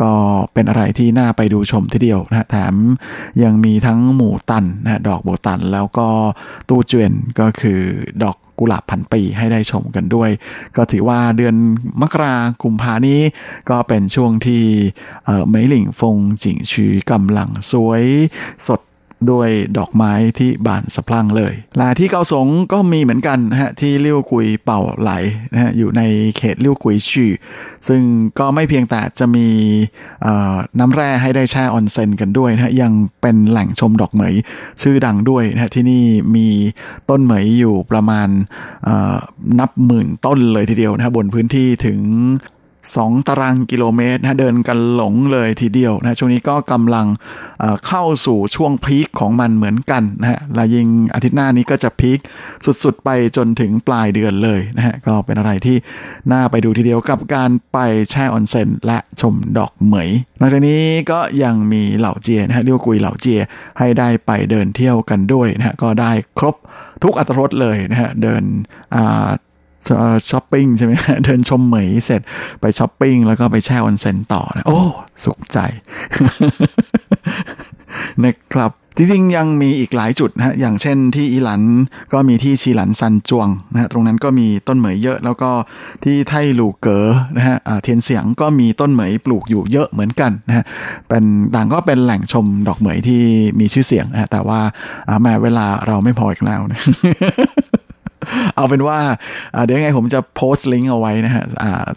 ก็เป็นอะไรที่น่าไปดูชมทีเดียวนะฮะแถมยังมีทั้งหมู่ตันนะดอกโบตัน แล้วก็ตู้เจวนก็คือดอกกุหลาบพันปีให้ได้ชมกันด้วย ก็ถือว่าเดือนมกรากุมภานี้ ก็เป็นช่วงที่เอ่อมยหลิงฟงจิงชีกำลังสวย สด ด้วยดอกไม้ที่บานสะพรั่งเลยละที่เกาสงก็มีเหมือนกันนะฮะที่เลี้ยวกุยเป่าไหลนะฮะอยู่ในเขตเลี้ยวกุยชื่อ ซึ่งก็ไม่เพียงแต่จะมีน้ำแร่ให้ได้แช่ออนเซนกันด้วยนะฮะยังเป็นแหล่งชมดอกเหมยชื่อดังด้วยนะฮะที่นี่มีต้นเหมยอยู่ประมาณนับหมื่นต้นเลยทีเดียวนะฮะบนพื้นที่ถึง 2 ตารางกิโลเมตรนะเดินกันหลงเลยทีเดียวนะช่วงนี้ก็กำลังเเข้าสู่ช่วงพีคของมันเหมือนกันนะฮะและยิงอาทิตย์หน้านี้ก็จะพีคสุดๆ ไปจนถึงปลายเดือนเลยนะฮะก็เป็นอะไรที่น่าไปดูทีเดียวกับการไปแช่ออนเซ็นและชมดอกเหมยนอกจากนี้ก็ยังมีเหล่าเจียนะฮะเรียกกุยเหล่าเจียให้ได้ไปเดินเที่ยวกันด้วยนะฮะก็ได้ครบทุกอรรถรสเลยนะฮะเดินอ่า ช้อปปิ้งใช่ไหมเดินชมเหมยเสร็จไปช้อปปิ้งแล้วก็ไปแช่ออนเซ็นต่อนะโอ้ สุขใจนะครับจริงๆ ยังมีอีกหลายจุดนะฮะอย่างเช่นที่อีหลันก็มีที่ชีหลันซันจวงนะฮะตรงนั้นก็มีต้นเหมยเยอะ แล้วก็ที่ไทหลูเก๋อนะฮะเทียนเสียงก็มีต้นเหมยปลูกอยู่เยอะเหมือนกันนะฮะเป็นต่างก็เป็นแหล่งชมดอกเหมยที่มีชื่อเสียงนะฮะแต่ว่าอ่าแม้เวลาเราไม่พออีกแล้วนะ เอาเป็นว่าเดี๋ยวยังไงผมจะโพสต์ลิงก์เอาไว้นะฮะ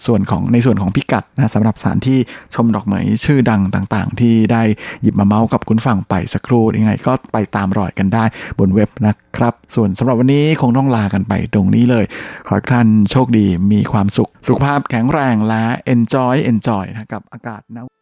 ส่วนของในส่วนของพิกัดนะสำหรับสถานที่ชมดอกเหมยชื่อดังต่างๆ ที่ได้หยิบมาเมาส์กับคุณฟังไปสักครู่ยังไง ก็ไปตามรอยกันได้บนเว็บนะครับ ส่วนสำหรับวันนี้คงต้องลากันไปตรงนี้เลย ขอให้ท่านโชคดีมีความสุข สุขภาพแข็งแรงและ enjoy enjoy นะกับอากาศหนาว